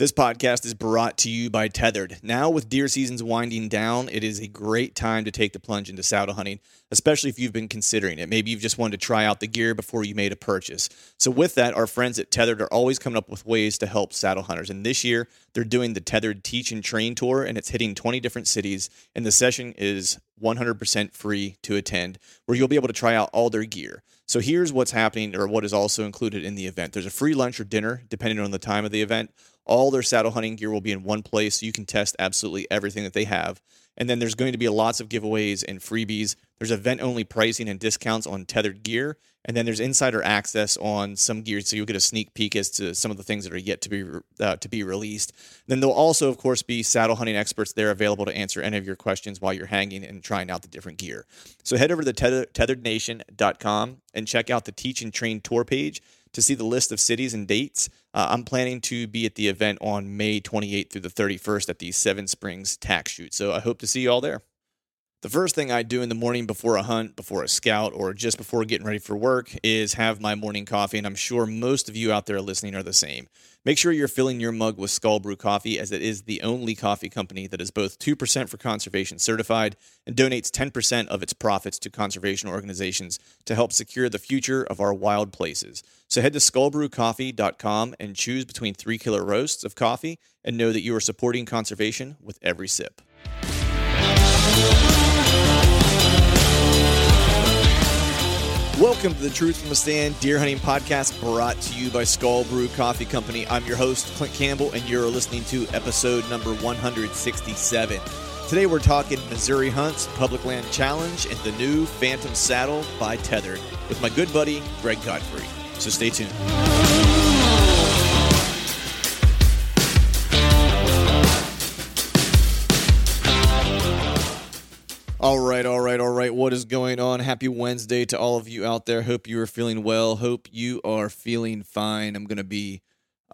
This podcast is brought to you by Tethered. Now, with deer seasons winding down, it is a great time to take the plunge into saddle hunting, especially if you've been considering it. Maybe you've just wanted to try out the gear before you made a purchase. So, with that, our friends at Tethered are always coming up with ways to help saddle hunters. And this year, they're doing the Tethered Teach and Train Tour, and it's hitting 20 different cities. And the session is 100% free to attend, where you'll be able to try out all their gear. So here's what's happening, or what is also included in the event. There's a free lunch or dinner, depending on the time of the event. All their saddle hunting gear will be in one place, so you can test absolutely everything that they have. And then there's going to be lots of giveaways and freebies. There's event only pricing and discounts on tethered gear. And then there's insider access on some gear, so you'll get a sneak peek as to some of the things that are yet to be uh, to be released. Then there'll also, of course, be saddle hunting experts there available to answer any of your questions while you're hanging and trying out the different gear. So head over to tether, tetherednation.com and check out the Teach and Train tour page to see the list of cities and dates. Uh, I'm planning to be at the event on May 28th through the 31st at the Seven Springs TAC Shoot. So I hope to see you all there. The first thing I do in the morning before a hunt, before a scout, or just before getting ready for work is have my morning coffee. And I'm sure most of you out there listening are the same. Make sure you're filling your mug with Skull Brew coffee, as it is the only coffee company that is both 2% for conservation certified and donates 10% of its profits to conservation organizations to help secure the future of our wild places. So head to skullbrewcoffee.com and choose between three killer roasts of coffee and know that you are supporting conservation with every sip. Welcome to the Truth from a Stand Deer Hunting Podcast brought to you by Skull Brew Coffee Company. I'm your host, Clint Campbell, and you're listening to episode number 167. Today we're talking Missouri Hunts, Public Land Challenge, and the new Phantom Saddle by Tethered with my good buddy, Greg Godfrey. So stay tuned. All right, all right, all right. What is going on? Happy Wednesday to all of you out there. Hope you are feeling well. Hope you are feeling fine. I'm going to be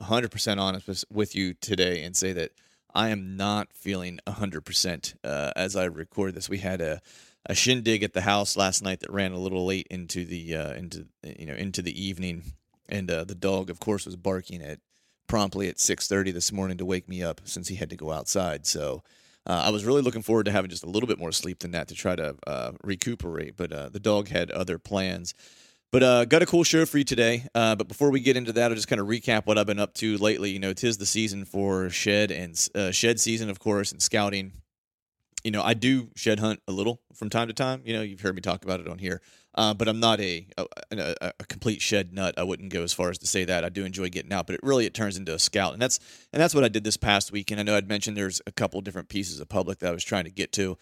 100% honest with you today and say that I am not feeling 100% uh, as I record this. We had a, a shindig at the house last night that ran a little late into the uh, into you know into the evening, and uh, the dog, of course, was barking at promptly at 6:30 this morning to wake me up since he had to go outside. So uh, I was really looking forward to having just a little bit more sleep than that to try to uh, recuperate, but uh, the dog had other plans. But uh, got a cool show for you today. Uh, but before we get into that, I'll just kind of recap what I've been up to lately. You know, tis the season for shed and uh, shed season, of course, and scouting you know, I do shed hunt a little from time to time. You know, you've heard me talk about it on here, uh, but I'm not a, a, a complete shed nut. I wouldn't go as far as to say that. I do enjoy getting out, but it really it turns into a scout, and that's and that's what I did this past weekend. I know I'd mentioned there's a couple different pieces of public that I was trying to get to,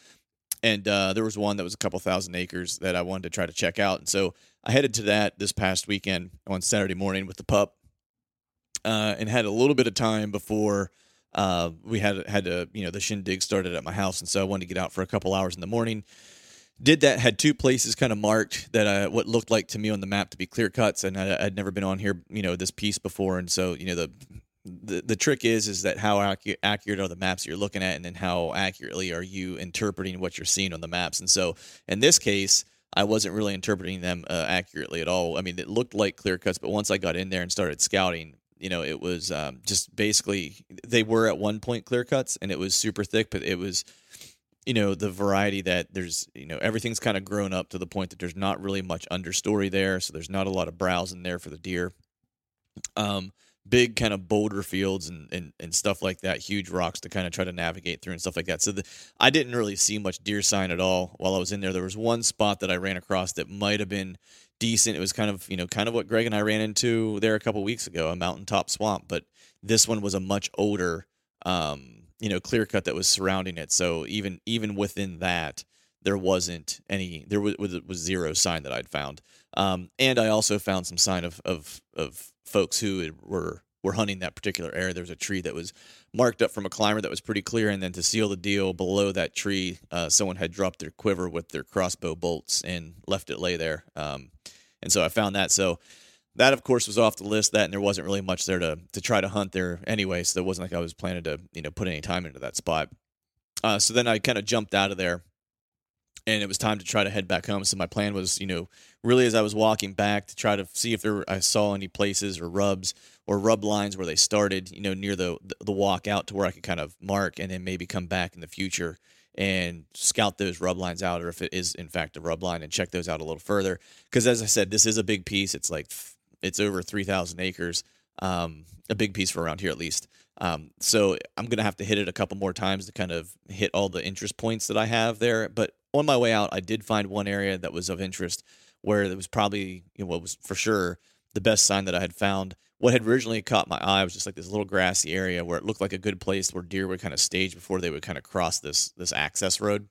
and uh, there was one that was a couple thousand acres that I wanted to try to check out, and so I headed to that this past weekend on Saturday morning with the pup, uh, and had a little bit of time before uh, we had had to you know the shindig started at my house, and so I wanted to get out for a couple hours in the morning. Did that had two places kind of marked that I, what looked like to me on the map to be clear cuts and I, would never been on here you know this piece before and so you know the the, the trick is is that how accurate, accurate are the maps you're looking at and then how accurately are you interpreting what you're seeing on the maps and so in this case I wasn't really interpreting them uh, accurately at all. I mean it looked like clear cuts but once I got in there and started scouting you know it was um, just basically they were at one point clear cuts and it was super thick but it was you know the variety that there's you know everything's kind of grown up to the point that there's not really much understory there so there's not a lot of browse in there for the deer. Um big kind of boulder fields and, and and stuff like that huge rocks to kind of try to navigate through and stuff like that. So the, i didn't really see much deer sign at all while i was in there. There was one spot that i ran across that might have been decent. It was kind of you know kind of what greg and i ran into there a couple weeks ago a mountaintop swamp but this one was a much older um you know clear cut that was surrounding it. So even even within that, there wasn't any there was was zero sign that I'd found. Um, and I also found some sign of of of folks who were were hunting that particular area. There was a tree that was marked up from a climber that was pretty clear, and then to seal the deal, below that tree, uh, someone had dropped their quiver with their crossbow bolts and left it lay there. Um, and so I found that. So that of course was off the list that and there wasn't really much there to to try to hunt there anyway so it wasn't like i was planning to you know put any time into that spot. Uh, so then i kind of jumped out of there and it was time to try to head back home so my plan was you know really as i was walking back to try to see if there i saw any places or rubs or rub lines where they started you know near the the walk out to where i could kind of mark and then maybe come back in the future and scout those rub lines out or if it is in fact a rub line and check those out a little further. Because as i said this is a big piece it's like it's over 3,000 acres, um, a big piece for around here at least. Um, so I'm going to have to hit it a couple more times to kind of hit all the interest points that I have there. But on my way out, I did find one area that was of interest where it was probably, you know, what was for sure the best sign that I had found. What had originally caught my eye was just like this little grassy area where it looked like a good place where deer would kind of stage before they would kind of cross this this access road.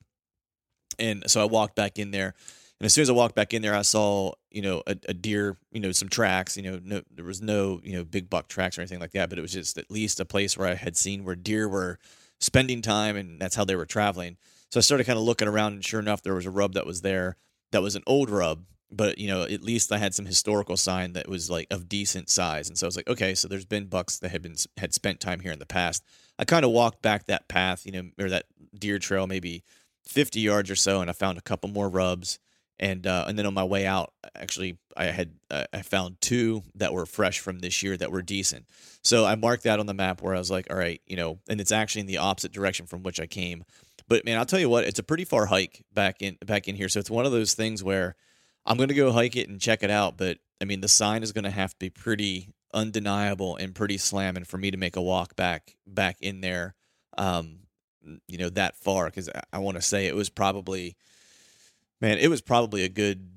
And so I walked back in there and as soon as I walked back in there, I saw, you know, a, a, deer, you know, some tracks, you know, no, there was no, you know, big buck tracks or anything like that, but it was just at least a place where I had seen where deer were spending time and that's how they were traveling. So I started kind of looking around and sure enough, there was a rub that was there that was an old rub, but you know, at least I had some historical sign that was like of decent size. And so I was like, okay, so there's been bucks that had been, had spent time here in the past. I kind of walked back that path, you know, or that deer trail, maybe 50 yards or so. And I found a couple more rubs and uh, and then on my way out, actually, I had uh, I found two that were fresh from this year that were decent. So I marked that on the map where I was like, all right, you know, and it's actually in the opposite direction from which I came. But man, I'll tell you what, it's a pretty far hike back in back in here. So it's one of those things where I'm gonna go hike it and check it out. But I mean, the sign is gonna have to be pretty undeniable and pretty slamming for me to make a walk back back in there. Um, you know that far because I, I want to say it was probably man, it was probably a good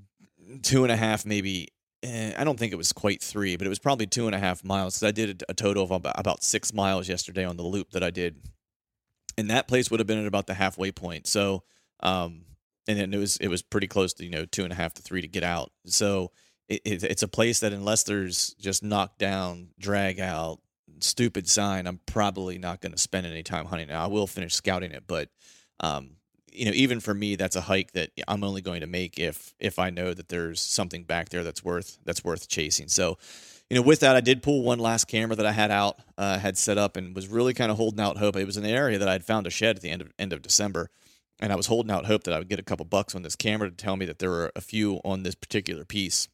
two and a half, maybe. Eh, I don't think it was quite three, but it was probably two and a half miles. Cause I did a total of about, six miles yesterday on the loop that I did, and that place would have been at about the halfway point. So, um, and then it was it was pretty close to you know two and a half to three to get out. So it, it, it's a place that unless there's just knock down, drag out, stupid sign, I'm probably not going to spend any time hunting. Now I will finish scouting it, but um, you know, even for me, that's a hike that I'm only going to make if if I know that there's something back there that's worth that's worth chasing. So, you know, with that, I did pull one last camera that I had out, uh, had set up, and was really kind of holding out hope. It was an area that I'd found a shed at the end of end of December, and I was holding out hope that I would get a couple bucks on this camera to tell me that there were a few on this particular piece.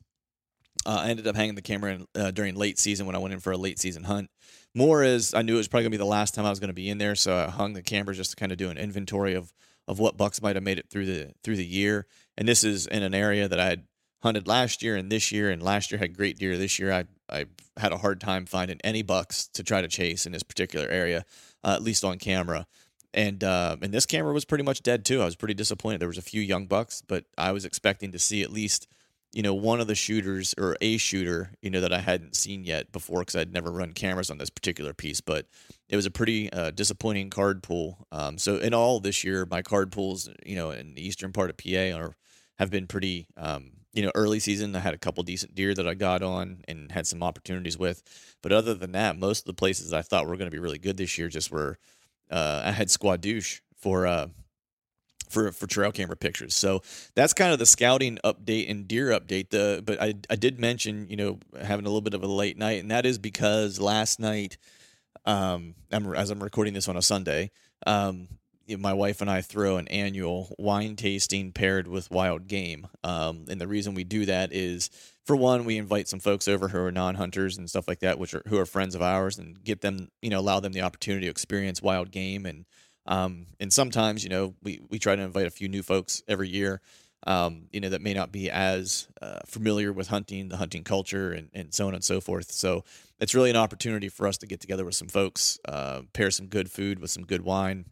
Uh, I ended up hanging the camera in, uh, during late season when I went in for a late season hunt. More as I knew it was probably gonna be the last time I was gonna be in there, so I hung the camera just to kind of do an inventory of of what bucks might have made it through the through the year. And this is in an area that I had hunted last year and this year, and last year had great deer. This year I I had a hard time finding any bucks to try to chase in this particular area, uh, at least on camera. And uh, and this camera was pretty much dead too. I was pretty disappointed. There was a few young bucks, but I was expecting to see at least you know, one of the shooters or a shooter, you know, that I hadn't seen yet before because I'd never run cameras on this particular piece. But it was a pretty uh, disappointing card pool. Um, so in all this year, my card pools, you know, in the eastern part of PA are have been pretty. Um, you know, early season, I had a couple decent deer that I got on and had some opportunities with. But other than that, most of the places I thought were going to be really good this year just were. Uh, I had squad douche for uh, for for trail camera pictures. So that's kind of the scouting update and deer update. The but I I did mention you know having a little bit of a late night, and that is because last night, um, I'm, as I'm recording this on a Sunday, um, my wife and I throw an annual wine tasting paired with wild game. Um, and the reason we do that is, for one, we invite some folks over who are non-hunters and stuff like that, which are who are friends of ours, and get them, you know, allow them the opportunity to experience wild game. And um, and sometimes, you know, we we try to invite a few new folks every year. Um, you know, that may not be as uh, familiar with hunting, the hunting culture, and, and so on and so forth. So it's really an opportunity for us to get together with some folks, uh, pair some good food with some good wine,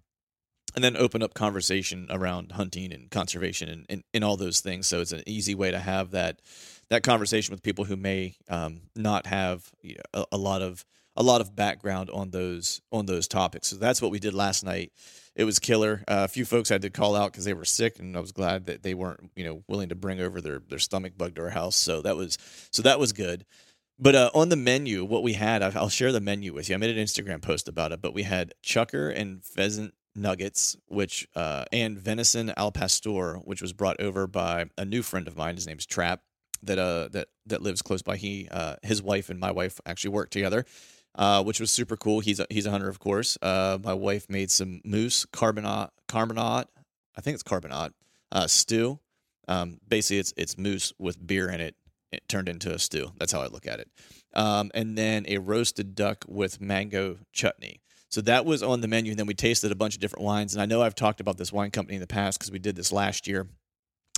and then open up conversation around hunting and conservation and, and, and, all those things. So it's an easy way to have that that conversation with people who may um, not have you know, a, a, lot of a lot of background on those on those topics. So that's what we did last night. It was killer. Uh, a few folks had to call out because they were sick, and I was glad that they weren't you know willing to bring over their their stomach bug to our house. So that was so that was good. But uh, on the menu, what we had, I'll share the menu with you. I made an Instagram post about it, but we had chukar and pheasant nuggets, which uh, and venison al pastor, which was brought over by a new friend of mine. His name's Trap, that uh that that lives close by. He uh, his wife and my wife actually work together, uh, which was super cool. He's a, he's a hunter, of course. Uh, my wife made some moose carbonate carbonate. I think it's carbonate uh, stew. Um, basically, it's it's moose with beer in it. It turned into a stew. That's how I look at it. Um, and then a roasted duck with mango chutney. So that was on the menu. And then we tasted a bunch of different wines. And I know I've talked about this wine company in the past because we did this last year.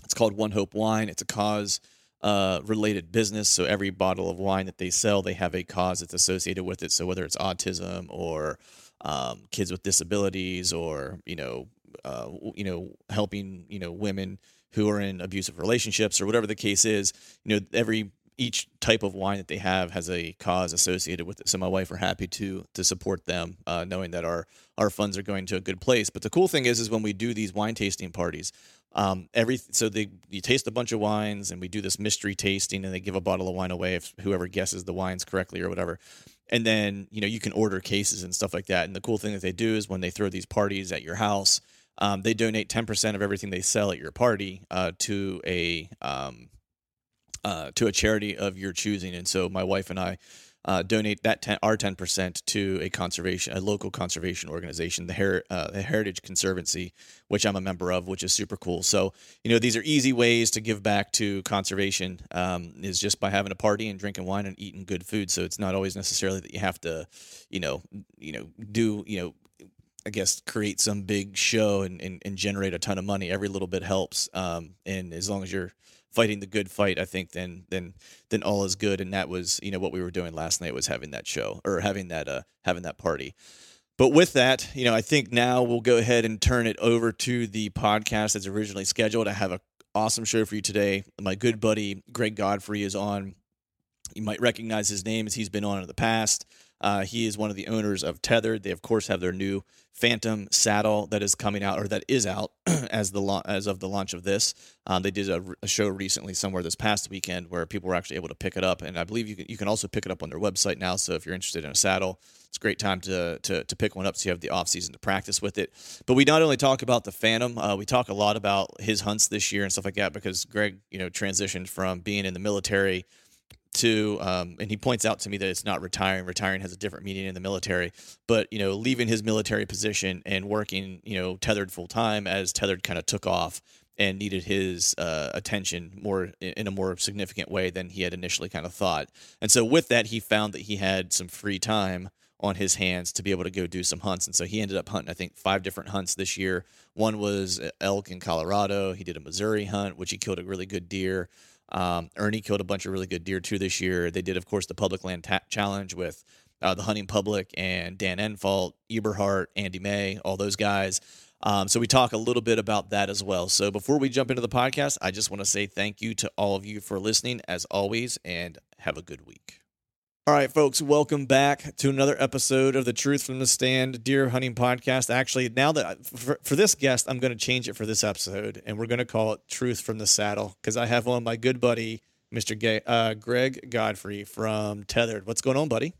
It's called One Hope Wine. It's a cause uh, related business. So every bottle of wine that they sell, they have a cause that's associated with it. So whether it's autism or um, kids with disabilities or, you know, uh, you know, helping, you know, women who are in abusive relationships or whatever the case is, you know, every each type of wine that they have has a cause associated with it. So my wife are happy to to support them, uh, knowing that our our funds are going to a good place. But the cool thing is, is when we do these wine tasting parties, um, every so they you taste a bunch of wines and we do this mystery tasting and they give a bottle of wine away if whoever guesses the wines correctly or whatever. And then you know you can order cases and stuff like that. And the cool thing that they do is when they throw these parties at your house, um, they donate ten percent of everything they sell at your party uh, to a um, uh, to a charity of your choosing. And so my wife and I uh, donate that 10, our 10% to a conservation, a local conservation organization, the, Her- uh, the Heritage Conservancy, which I'm a member of, which is super cool. So, you know, these are easy ways to give back to conservation um, is just by having a party and drinking wine and eating good food. So it's not always necessarily that you have to, you know, you know, do, you know, I guess create some big show and, and, and generate a ton of money. Every little bit helps. Um, and as long as you're fighting the good fight, I think then then then all is good. And that was you know what we were doing last night was having that show or having that uh having that party. But with that, you know, I think now we'll go ahead and turn it over to the podcast that's originally scheduled. I have an awesome show for you today. My good buddy Greg Godfrey is on. You might recognize his name as he's been on in the past. Uh, he is one of the owners of Tethered. They of course have their new Phantom saddle that is coming out or that is out as the as of the launch of this. Um, they did a, show recently somewhere this past weekend where people were actually able to pick it up, and I believe you can you can also pick it up on their website now. So if you're interested in a saddle, it's a great time to to, to pick one up so you have the off season to practice with it. But we not only talk about the Phantom, uh, we talk a lot about his hunts this year and stuff like that because Greg, you know, transitioned from being in the military to um, and he points out to me that it's not retiring. Retiring has a different meaning in the military. But you know leaving his military position and working you know tethered full time as tethered kind of took off and needed his uh, attention more in a more significant way than he had initially kind of thought. And so with that he found that he had some free time on his hands to be able to go do some hunts. And so he ended up hunting i think five different hunts this year. One was elk in colorado. He did a missouri hunt which he killed a really good deer um, Ernie killed a bunch of really good deer too this year. They did, of course, the Public Land ta- Challenge with uh, the Hunting Public and Dan Infalt, Eberhart, Andy May, all those guys. Um, so we talk a little bit about that as well. So before we jump into the podcast, I just want to say thank you to all of you for listening as always, and have a good week. All right, folks, welcome back to another episode of the Truth from the Stand Deer Hunting Podcast. Actually, now that I, for, for this guest, I'm going to change it for this episode, and we're going to call it Truth from the Saddle because I have on my good buddy, Mr. Gay, uh, Greg Godfrey from Tethered. What's going on, buddy?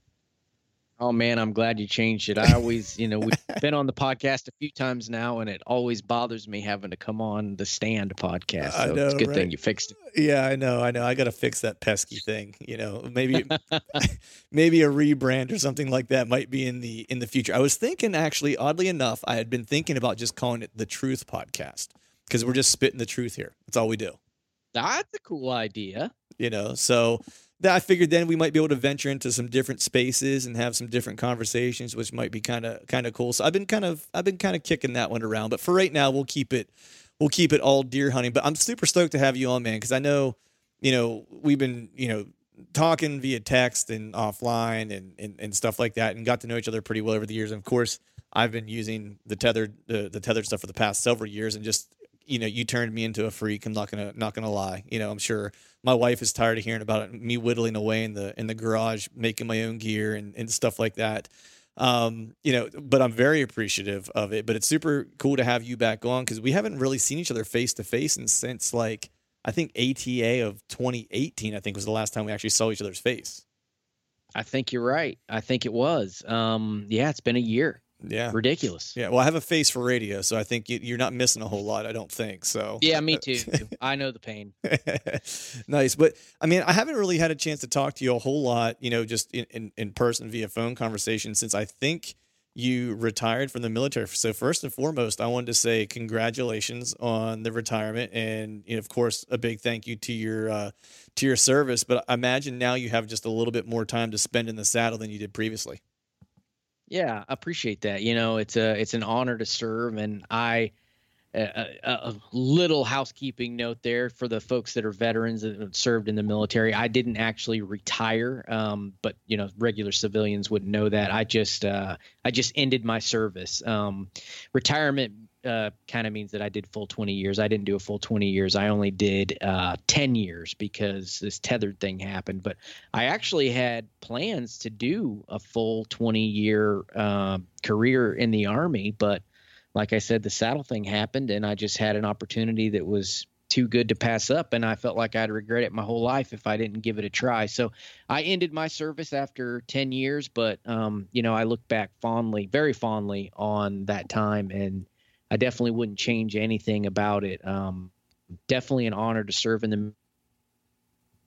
Oh man, I'm glad you changed it. I always, you know, we've been on the podcast a few times now, and it always bothers me having to come on the Stand podcast. So know, it's a good right? thing you fixed it. Yeah, I know, I know. I got to fix that pesky thing. You know, maybe maybe a rebrand or something like that might be in the in the future. I was thinking, actually, oddly enough, I had been thinking about just calling it the Truth Podcast because we're just spitting the truth here. That's all we do. That's a cool idea. You know, so I figured then we might be able to venture into some different spaces and have some different conversations, which might be kind of kind of cool. So I've been kind of I've been kind of kicking that one around, but for right now we'll keep it we'll keep it all deer hunting. But I'm super stoked to have you on, man, because I know you know we've been you know talking via text and offline and, and and stuff like that, and got to know each other pretty well over the years. And of course, I've been using the tethered the, the tethered stuff for the past several years, and just you know, you turned me into a freak. I'm not gonna not gonna lie. You know, I'm sure my wife is tired of hearing about it, me whittling away in the in the garage, making my own gear and, and stuff like that. Um, you know, but I'm very appreciative of it. But it's super cool to have you back on because we haven't really seen each other face to face and since like I think ATA of 2018. I think was the last time we actually saw each other's face. I think you're right. I think it was. Um, yeah, it's been a year. Yeah. Ridiculous. Yeah. Well, I have a face for radio, so I think you're not missing a whole lot. I don't think so. Yeah, me too. I know the pain. nice. But I mean, I haven't really had a chance to talk to you a whole lot, you know, just in, in, in person via phone conversation since I think you retired from the military. So first and foremost, I wanted to say congratulations on the retirement, and you know, of course, a big thank you to your uh, to your service. But I imagine now you have just a little bit more time to spend in the saddle than you did previously. Yeah, appreciate that. You know, it's a it's an honor to serve, and I a, a, little housekeeping note there for the folks that are veterans that have served in the military. I didn't actually retire, um, but you know, regular civilians wouldn't know that. I just uh, I just ended my service. Um, retirement uh, kind of means that I did full 20 years. I didn't do a full 20 years. I only did uh, 10 years because this tethered thing happened. But I actually had plans to do a full 20 year uh, career in the Army. But like I said, the saddle thing happened, and I just had an opportunity that was too good to pass up and I felt like I'd regret it my whole life if I didn't give it a try. So I ended my service after 10 years, but um, you know, I look back fondly, very fondly on that time and I definitely wouldn't change anything about it. Um, definitely an honor to serve in the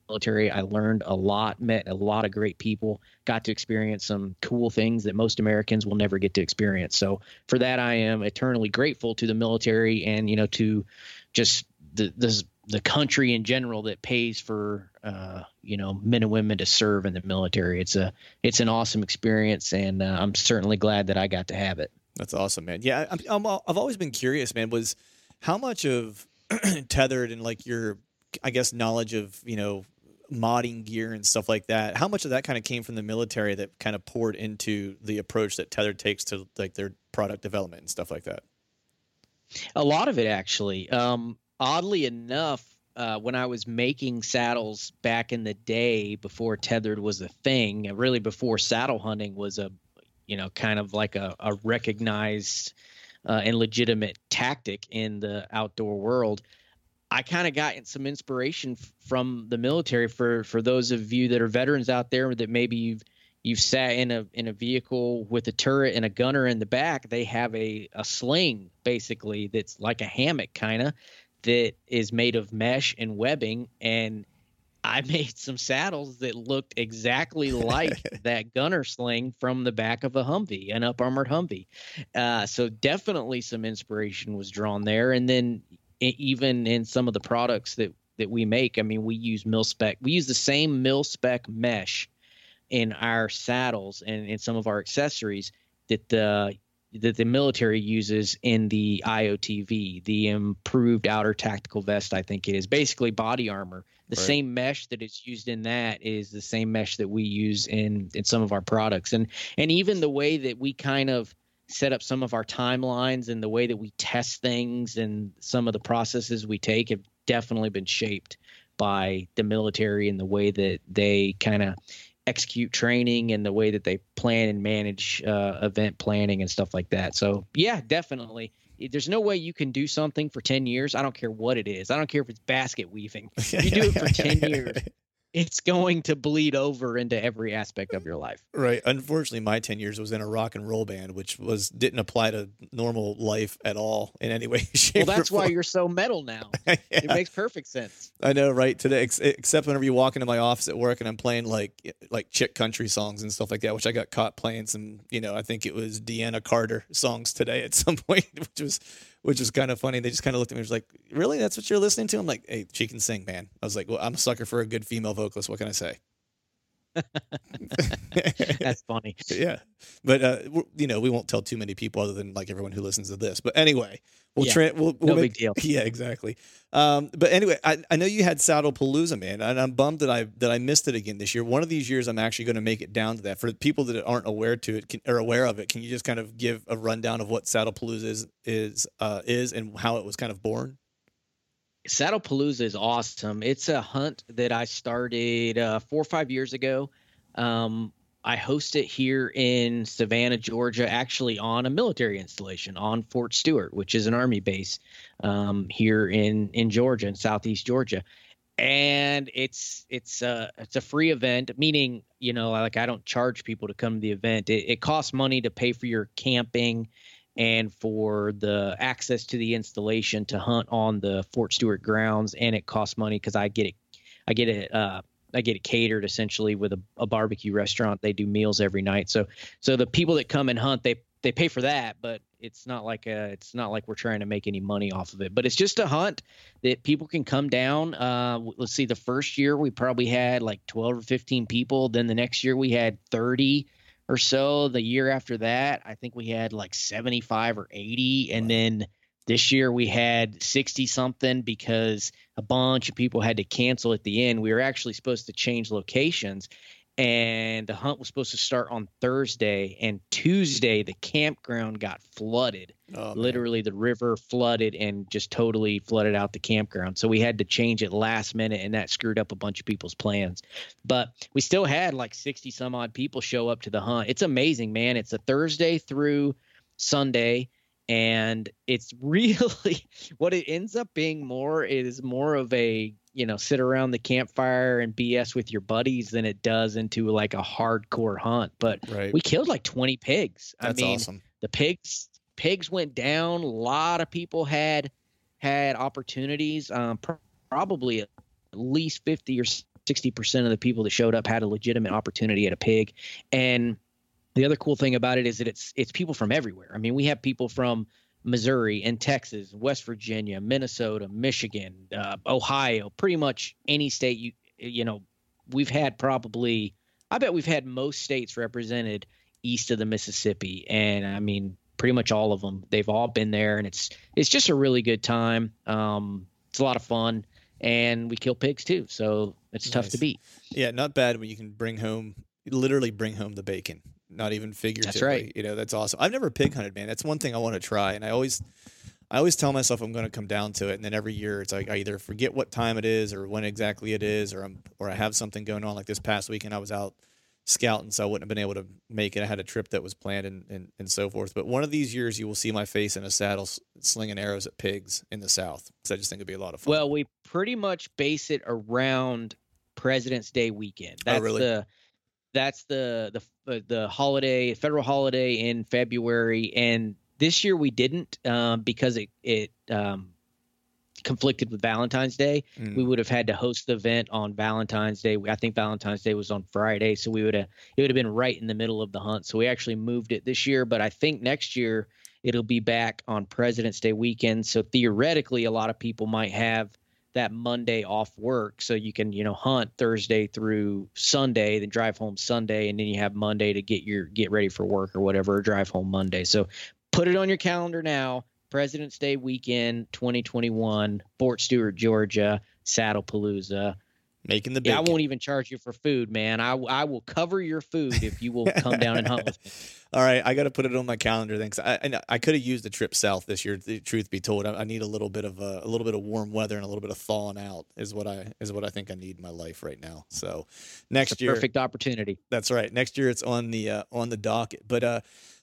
military. I learned a lot, met a lot of great people, got to experience some cool things that most Americans will never get to experience. So for that, I am eternally grateful to the military and you know to just the the, the country in general that pays for uh, you know men and women to serve in the military. It's a it's an awesome experience, and uh, I'm certainly glad that I got to have it. That's awesome, man. Yeah, I'm, I'm, I've always been curious, man. Was how much of tethered and like your, I guess, knowledge of you know modding gear and stuff like that. How much of that kind of came from the military that kind of poured into the approach that Tethered takes to like their product development and stuff like that? A lot of it, actually. Um, oddly enough, uh, when I was making saddles back in the day before tethered was a thing, really before saddle hunting was a you know, kind of like a, a recognized uh, and legitimate tactic in the outdoor world. I kind of got some inspiration f- from the military for for those of you that are veterans out there that maybe you've you've sat in a in a vehicle with a turret and a gunner in the back. They have a a sling basically that's like a hammock kind of that is made of mesh and webbing and I made some saddles that looked exactly like that gunner sling from the back of a Humvee, an up armored Humvee. Uh, so definitely some inspiration was drawn there. And then even in some of the products that that we make, I mean, we use mil spec. We use the same mil spec mesh in our saddles and in some of our accessories that the that the military uses in the IOTV, the improved outer tactical vest. I think it is basically body armor the right. same mesh that is used in that is the same mesh that we use in in some of our products and and even the way that we kind of set up some of our timelines and the way that we test things and some of the processes we take have definitely been shaped by the military and the way that they kind of execute training and the way that they plan and manage uh, event planning and stuff like that. So yeah, definitely there's no way you can do something for 10 years. I don't care what it is. I don't care if it's basket weaving. You do it for 10 years. It's going to bleed over into every aspect of your life. Right. Unfortunately, my 10 years was in a rock and roll band, which was didn't apply to normal life at all in any way, shape, Well, that's why you're so metal now. Yeah. It makes perfect sense. I know, right? Today, ex- except whenever you walk into my office at work and I'm playing like like chick country songs and stuff like that, which I got caught playing some, you know, I think it was Deana Carter songs today at some point, which was which is kind of funny. They just kind of looked at me and was like, "Really? That's what you're listening to?" I'm like, "Hey, she can sing, man." I was like, "Well, I'm a sucker for a good female vocalist. What can I say?" That's funny. yeah, but uh, you know, we won't tell too many people other than like everyone who listens to this. But anyway, we'll Yeah, tra- we'll, we'll no make- big deal. Yeah, exactly. Um, but anyway, I, I know you had Saddle Palooza, man, and I'm bummed that I that I missed it again this year. One of these years, I'm actually going to make it down to that. For people that aren't aware to it can, or aware of it, can you just kind of give a rundown of what Saddle Palooza is is uh, is and how it was kind of born? Saddle Palooza is awesome. It's a hunt that I started uh, four or five years ago. Um, I host it here in Savannah, Georgia, actually on a military installation on Fort Stewart, which is an army base um, here in in Georgia, in southeast Georgia. And it's it's a it's a free event, meaning you know like I don't charge people to come to the event. It, it costs money to pay for your camping and for the access to the installation to hunt on the Fort Stewart grounds, and it costs money because I get it, I get it, uh, I get it catered essentially with a, a barbecue restaurant. They do meals every night, so so the people that come and hunt they they pay for that, but it's not like a, it's not like we're trying to make any money off of it. But it's just a hunt that people can come down. Uh, let's see, the first year we probably had like twelve or fifteen people. Then the next year we had thirty or so. The year after that, I think we had like 75 or 80. And then this year we had 60 something because a bunch of people had to cancel at the end. We were actually supposed to change locations. And the hunt was supposed to start on Thursday. And Tuesday, the campground got flooded. Oh. Literally, the river flooded and just totally flooded out the campground. So we had to change it last minute, and that screwed up a bunch of people's plans. But we still had like 60 some odd people show up to the hunt. It's amazing, man. It's a Thursday through Sunday. And it's really what it ends up being more is more of a, you know, sit around the campfire and BS with your buddies than it does into like a hardcore hunt. But right. we killed like 20 pigs. That's I mean, awesome. the pigs pigs went down a lot of people had had opportunities um pr- probably at least 50 or 60 percent of the people that showed up had a legitimate opportunity at a pig and the other cool thing about it is that it's it's people from everywhere i mean we have people from missouri and texas west virginia minnesota michigan uh, ohio pretty much any state you you know we've had probably i bet we've had most states represented east of the mississippi and i mean pretty much all of them. They've all been there, and it's it's just a really good time. Um, it's a lot of fun, and we kill pigs too, so it's tough to beat. Yeah, not bad when you can bring home, literally bring home the bacon, not even figuratively. right. You know, that's awesome. I've never pig hunted, man. That's one thing I want to try, and I always, I always tell myself I'm going to come down to it, and then every year it's like I either forget what time it is or when exactly it is, or I'm or I have something going on. Like this past weekend, I was out scouting, so I wouldn't have been able to make it. I had a trip that was planned and, and, and so forth. But one of these years, you will see my face in a saddle slinging arrows at pigs in the South. Because I just think it'd be a lot of fun. Well, we pretty much base it around President's Day weekend. Oh, that's Oh, really? the that's the the the holiday, federal holiday in February, and this year we didn't um, because it it um, conflicted with Valentine's Day. Mm. we would have had to host the event on Valentine's Day. I think Valentine's Day was on Friday, so we would have it would have been right in the middle of the hunt. So we actually moved it this year, but I think next year it'll be back on President's Day weekend. So theoretically, a lot of people might have that Monday off work, so you can you know hunt Thursday through Sunday, then drive home Sunday, and then you have Monday to get your get ready for work or whatever, or drive home Monday. So put it on your calendar now. President's Day weekend 2021, Fort Stewart, Georgia, Saddle Palooza. Making the Yeah, I won't even charge you for food, man. I, I will cover your food if you will come down and hunt with me. All right, I got to put it on my calendar Thanks. I I, I could have used a trip south this year. The truth be told, I, I need a little bit of uh, a little bit of warm weather and a little bit of thawing out is what I is what I think I need in my life right now. So next year, perfect opportunity. that's right. Next year it's on the uh, on the docket. But uh,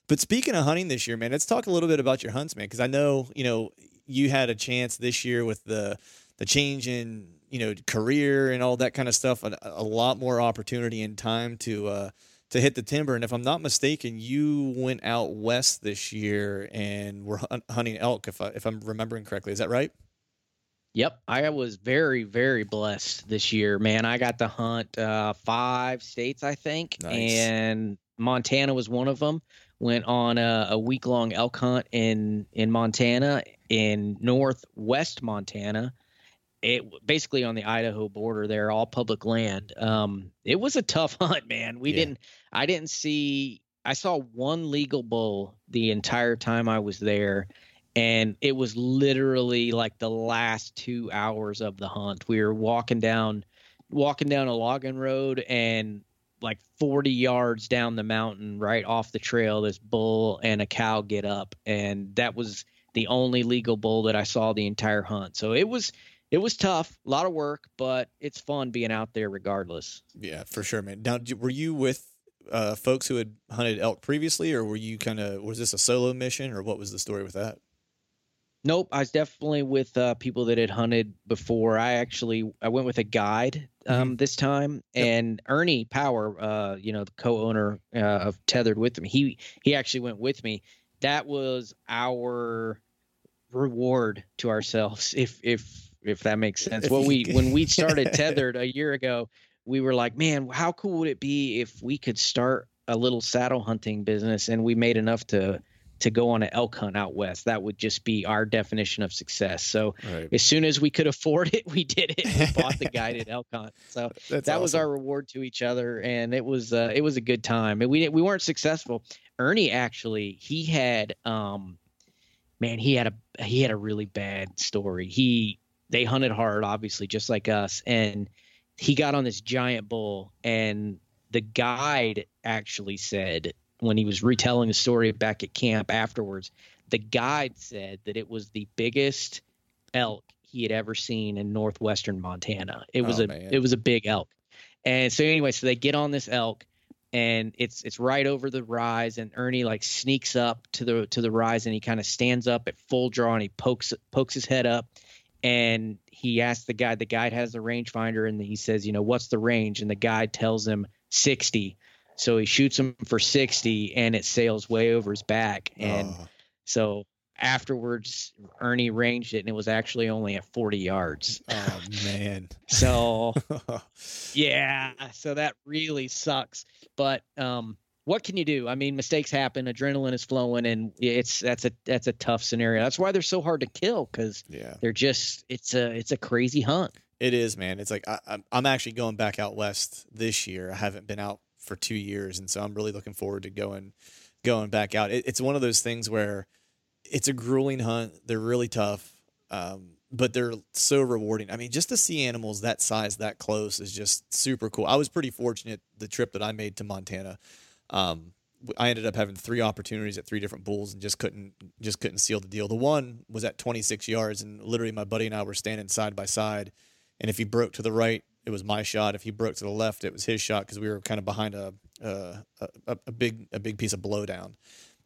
but speaking of hunting this year, man, let's talk a little bit about your hunts, man, because I know you know you had a chance this year with the the change in you know career and all that kind of stuff, a, a lot more opportunity and time to uh, to hit the timber. And if I'm not mistaken, you went out west this year and were hunting elk. If I, if I'm remembering correctly, is that right? Yep, I was very, very blessed this year, man. I got to hunt uh, five states, I think, nice. and Montana was one of them. Went on a, a week long elk hunt in in Montana, in northwest Montana. It basically on the Idaho border there, all public land. Um, it was a tough hunt, man. We yeah. didn't. I didn't see. I saw one legal bull the entire time I was there and it was literally like the last two hours of the hunt. We were walking down, walking down a logging road, and like 40 yards down the mountain, right off the trail, this bull and a cow get up, and that was the only legal bull that I saw the entire hunt. So it was it was tough, a lot of work, but it's fun being out there regardless. Yeah, for sure, man. Now, were you with uh, folks who had hunted elk previously, or were you kind of was this a solo mission, or what was the story with that? Nope, I was definitely with uh, people that had hunted before. I actually I went with a guide um, mm-hmm. this time, yep. and Ernie Power, uh, you know, the co-owner uh, of Tethered with me, he he actually went with me. That was our reward to ourselves, if if if that makes sense. What we when we started Tethered a year ago, we were like, man, how cool would it be if we could start a little saddle hunting business, and we made enough to to go on an elk hunt out west. That would just be our definition of success. So right. as soon as we could afford it, we did it. We bought the guided elk hunt. So That's that awesome. was our reward to each other, and it was uh, it was a good time. And we we weren't successful. Ernie actually he had um man he had a he had a really bad story. He they hunted hard, obviously, just like us, and he got on this giant bull and the guide actually said when he was retelling the story back at camp afterwards, the guide said that it was the biggest elk he had ever seen in northwestern Montana. It was oh, a man. it was a big elk. And so anyway, so they get on this elk and it's it's right over the rise and Ernie like sneaks up to the to the rise and he kind of stands up at full draw and he pokes pokes his head up and he asks the guide the guide has the rangefinder and he says, you know, what's the range? And the guide tells him 60 so he shoots him for 60 and it sails way over his back. And oh. so afterwards, Ernie ranged it and it was actually only at 40 yards. Oh, man. so, yeah. So that really sucks. But, um, what can you do? I mean, mistakes happen. Adrenaline is flowing, and it's that's a that's a tough scenario. That's why they're so hard to kill because yeah. they're just it's a it's a crazy hunt. It is, man. It's like I, I'm actually going back out west this year. I haven't been out for two years, and so I'm really looking forward to going going back out. It, it's one of those things where it's a grueling hunt. They're really tough, um, but they're so rewarding. I mean, just to see animals that size that close is just super cool. I was pretty fortunate the trip that I made to Montana. Um, I ended up having three opportunities at three different bulls and just couldn't just couldn't seal the deal. The one was at 26 yards, and literally my buddy and I were standing side by side. And if he broke to the right, it was my shot. If he broke to the left, it was his shot because we were kind of behind a, a, a a big a big piece of blowdown.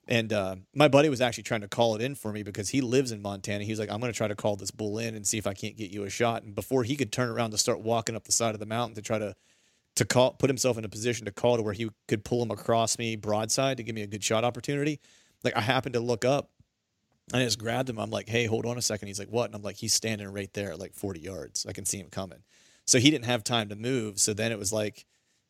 And uh, my buddy was actually trying to call it in for me because he lives in Montana. He was like, "I'm going to try to call this bull in and see if I can't get you a shot." And before he could turn around to start walking up the side of the mountain to try to to call put himself in a position to call to where he could pull him across me broadside to give me a good shot opportunity, like I happened to look up and I just grabbed him. I'm like, "Hey, hold on a second. He's like, "What?" And I'm like, "He's standing right there, like 40 yards. I can see him coming." So he didn't have time to move. So then it was like,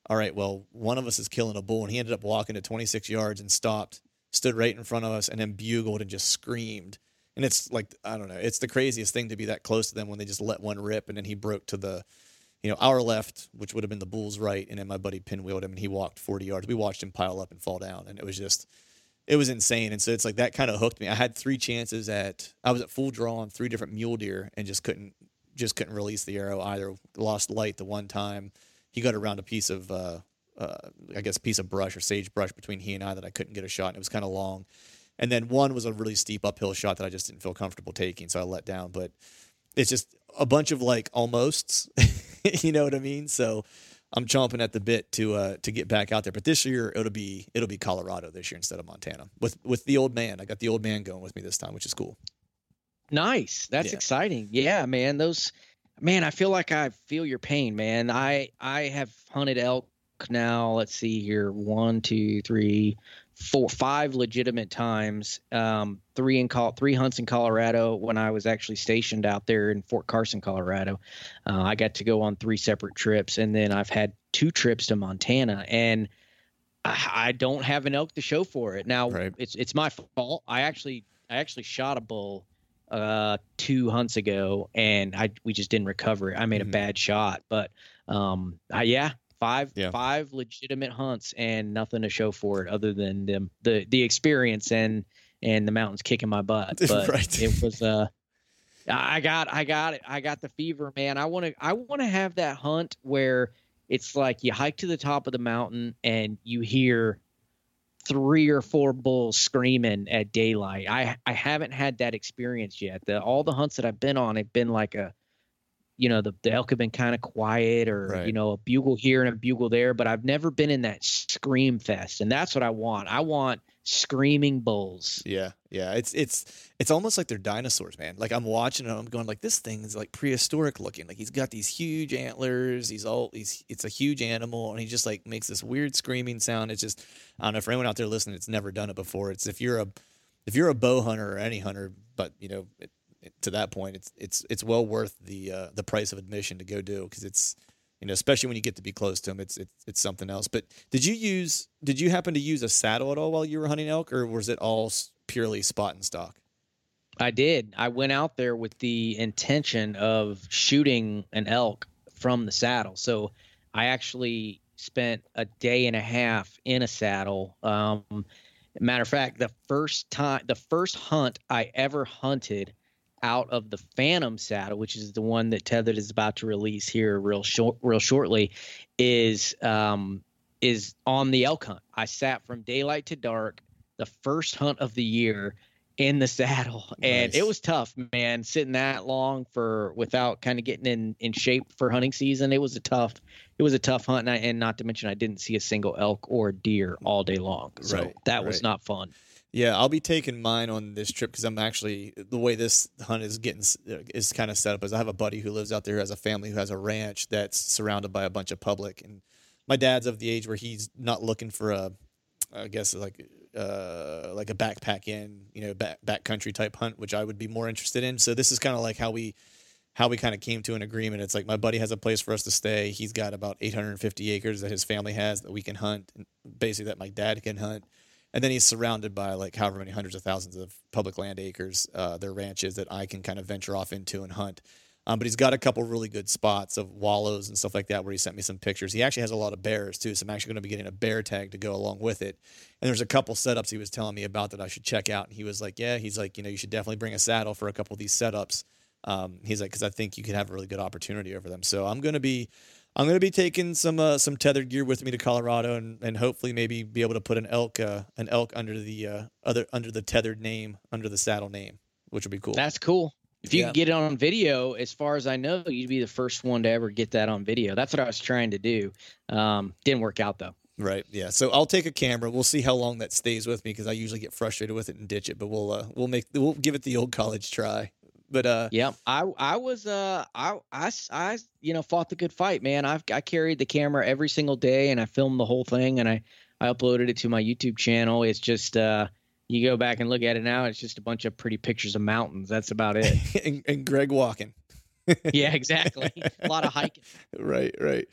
all right, well, one of us is killing a bull. And he ended up walking to 26 yards and stopped, stood right in front of us, and then bugled and just screamed. And it's like, I don't know, it's the craziest thing to be that close to them when they just let one rip. And then he broke to the, you know, our left, which would have been the bull's right. And then my buddy pinwheeled him and he walked 40 yards. We watched him pile up and fall down. And it was just, it was insane. And so it's like that kind of hooked me. I had three chances at, I was at full draw on three different mule deer and just couldn't just couldn't release the arrow either. Lost light the one time. He got around a piece of, uh, uh, I guess, piece of brush or sagebrush between he and I that I couldn't get a shot. And it was kind of long. And then one was a really steep uphill shot that I just didn't feel comfortable taking, so I let down. But it's just a bunch of like almosts, you know what I mean? So I'm chomping at the bit to uh, to get back out there. But this year it'll be it'll be Colorado this year instead of Montana with with the old man. I got the old man going with me this time, which is cool. Nice. That's yeah. exciting. Yeah, man. Those Man, I feel like I feel your pain, man. I I have hunted elk now. Let's see here, one, two, three, four, five legitimate times. Um, three in call, three hunts in Colorado when I was actually stationed out there in Fort Carson, Colorado. Uh, I got to go on three separate trips, and then I've had two trips to Montana, and I, I don't have an elk to show for it. Now Right. it's it's my fault. I actually I actually shot a bull uh two hunts ago and I we just didn't recover it. I made Mhm. a bad shot, but um I, yeah, five Yeah. five legitimate hunts and nothing to show for it other than them the the experience and and the mountains kicking my butt. But Right. it was uh I got I got it. I got the fever, man. I want to I want to have that hunt where it's like you hike to the top of the mountain and you hear three or four bulls screaming at daylight. I I haven't had that experience yet. The all the hunts that I've been on have been like a you know, the, the elk have been kind of quiet or Right. you know, a bugle here and a bugle there, but I've never been in that scream fest. And that's what I want. I want screaming bulls. Yeah, yeah. It's it's it's almost like they're dinosaurs, man. Like I'm watching it, I'm going like this thing is like prehistoric looking. Like he's got these huge antlers. He's all he's it's a huge animal, and he just like makes this weird screaming sound. It's just I don't know for anyone out there listening, it's never done it before. It's if you're a if you're a bow hunter or any hunter, but you know it, to that point, it's it's it's well worth the uh, the price of admission to go do because it's you know especially when you get to be close to them, it's it's it's something else. But did you use did you happen to use a saddle at all while you were hunting elk, or was it all purely spot and stock? I did. I went out there with the intention of shooting an elk from the saddle. So I actually spent a day and a half in a saddle. Um, matter of fact, the first time, the first hunt I ever hunted out of the Phantom saddle, which is the one that Tethered is about to release here real short, real shortly, is um, is on the elk hunt. I sat from daylight to dark, the first hunt of the year in the saddle and Nice. it was tough man sitting that long for without kind of getting in in shape for hunting season it was a tough it was a tough hunt and, I, and not to mention i didn't see a single elk or deer all day long so Right, that was not fun Yeah, I'll be taking mine on this trip because I'm actually the way this hunt is getting uh, is kind of set up is I have a buddy who lives out there who has a family who has a ranch that's surrounded by a bunch of public, and my dad's of the age where he's not looking for a, I guess like uh like a backpack in you know back backcountry type hunt, which I would be more interested in. So this is kind of like how we how we kind of came to an agreement. It's like my buddy has a place for us to stay. He's got about 850 acres that his family has that we can hunt, basically that my dad can hunt. And then he's surrounded by like however many hundreds of thousands of public land acres, uh, their ranches that I can kind of venture off into and hunt. Um, but he's got a couple really good spots of wallows and stuff like that where he sent me some pictures. He actually has a lot of bears too, so I'm actually going to be getting a bear tag to go along with it. And there's a couple setups he was telling me about that I should check out. And he was like, "Yeah, he's like, you know, you should definitely bring a saddle for a couple of these setups." Um, he's like, because I think you could have a really good opportunity over them. So I'm gonna be, I'm gonna be taking some uh, some tethered gear with me to Colorado, and, and hopefully maybe be able to put an elk uh, an elk under the uh, other under the tethered name under the saddle name, which would be cool. that's cool if you Yeah. could get it on video as far as i know you'd be the first one to ever get that on video that's what i was trying to do um, didn't work out though Right. Yeah. So I'll take a camera. We'll see how long that stays with me because I usually get frustrated with it and ditch it. But we'll uh, we'll make we'll give it the old college try. But uh, Yeah, I I was uh I I I, you know fought the good fight, man. I've I carried the camera every single day and I filmed the whole thing and I I uploaded it to my YouTube channel. It's just uh you go back and look at it now, it's just a bunch of pretty pictures of mountains. That's about it. and, and Greg walking. yeah, exactly. a lot of hiking. right. Right.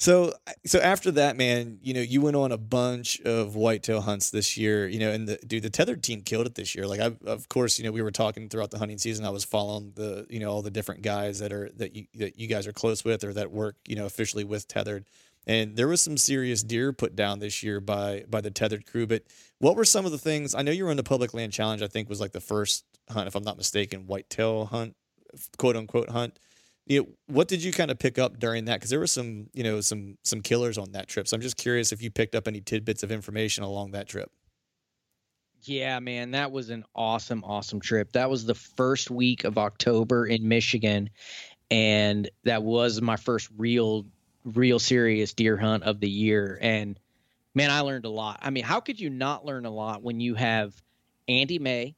So so after that, man, you know, you went on a bunch of whitetail hunts this year. You know, and the dude, the tethered team killed it this year. Like, I of course, you know, we were talking throughout the hunting season. I was following the you know all the different guys that are that you that you guys are close with or that work you know officially with tethered. And there was some serious deer put down this year by by the tethered crew. But what were some of the things? I know you were in the public land challenge. I think was like the first hunt, if I'm not mistaken, whitetail hunt, quote unquote hunt. You know, what did you kind of pick up during that? Because there were some, you know, some some killers on that trip. So I'm just curious if you picked up any tidbits of information along that trip. Yeah, man, that was an awesome, awesome trip. That was the first week of October in Michigan, and that was my first real, real serious deer hunt of the year. And man, I learned a lot. I mean, how could you not learn a lot when you have Andy May,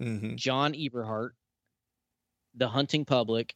Mm-hmm. John Eberhart, the hunting public,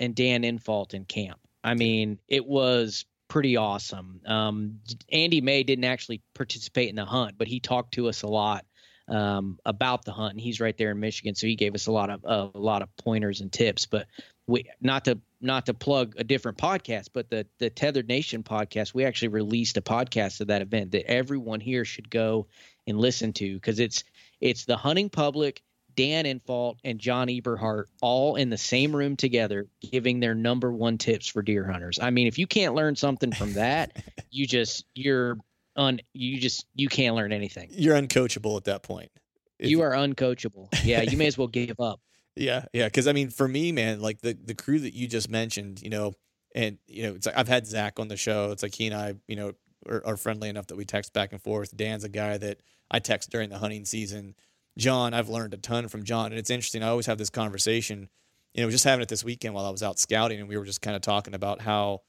and Dan Infalt in camp. I mean, it was pretty awesome. Um, Andy May didn't actually participate in the hunt, but he talked to us a lot um, about the hunt, and he's right there in Michigan, so he gave us a lot of uh, a lot of pointers and tips. But we not to not to plug a different podcast, but the the Tethered Nation podcast, we actually released a podcast of that event that everyone here should go and listen to because it's it's the hunting public Dan Infalt and John Eberhart all in the same room together giving their number one tips for deer hunters. I mean, if you can't learn something from that, you just you're un you just you can't learn anything. You're uncoachable at that point. If, you are uncoachable. Yeah, you may as well give up. Yeah, yeah. Because I mean, for me, man, like the the crew that you just mentioned, you know, and you know, it's like I've had Zach on the show. It's like he and I, you know, are, are friendly enough that we text back and forth. Dan's a guy that I text during the hunting season. John, I've learned a ton from John, and it's interesting. I always have this conversation. You know, just having it this weekend while I was out scouting, and we were just kind of talking about how,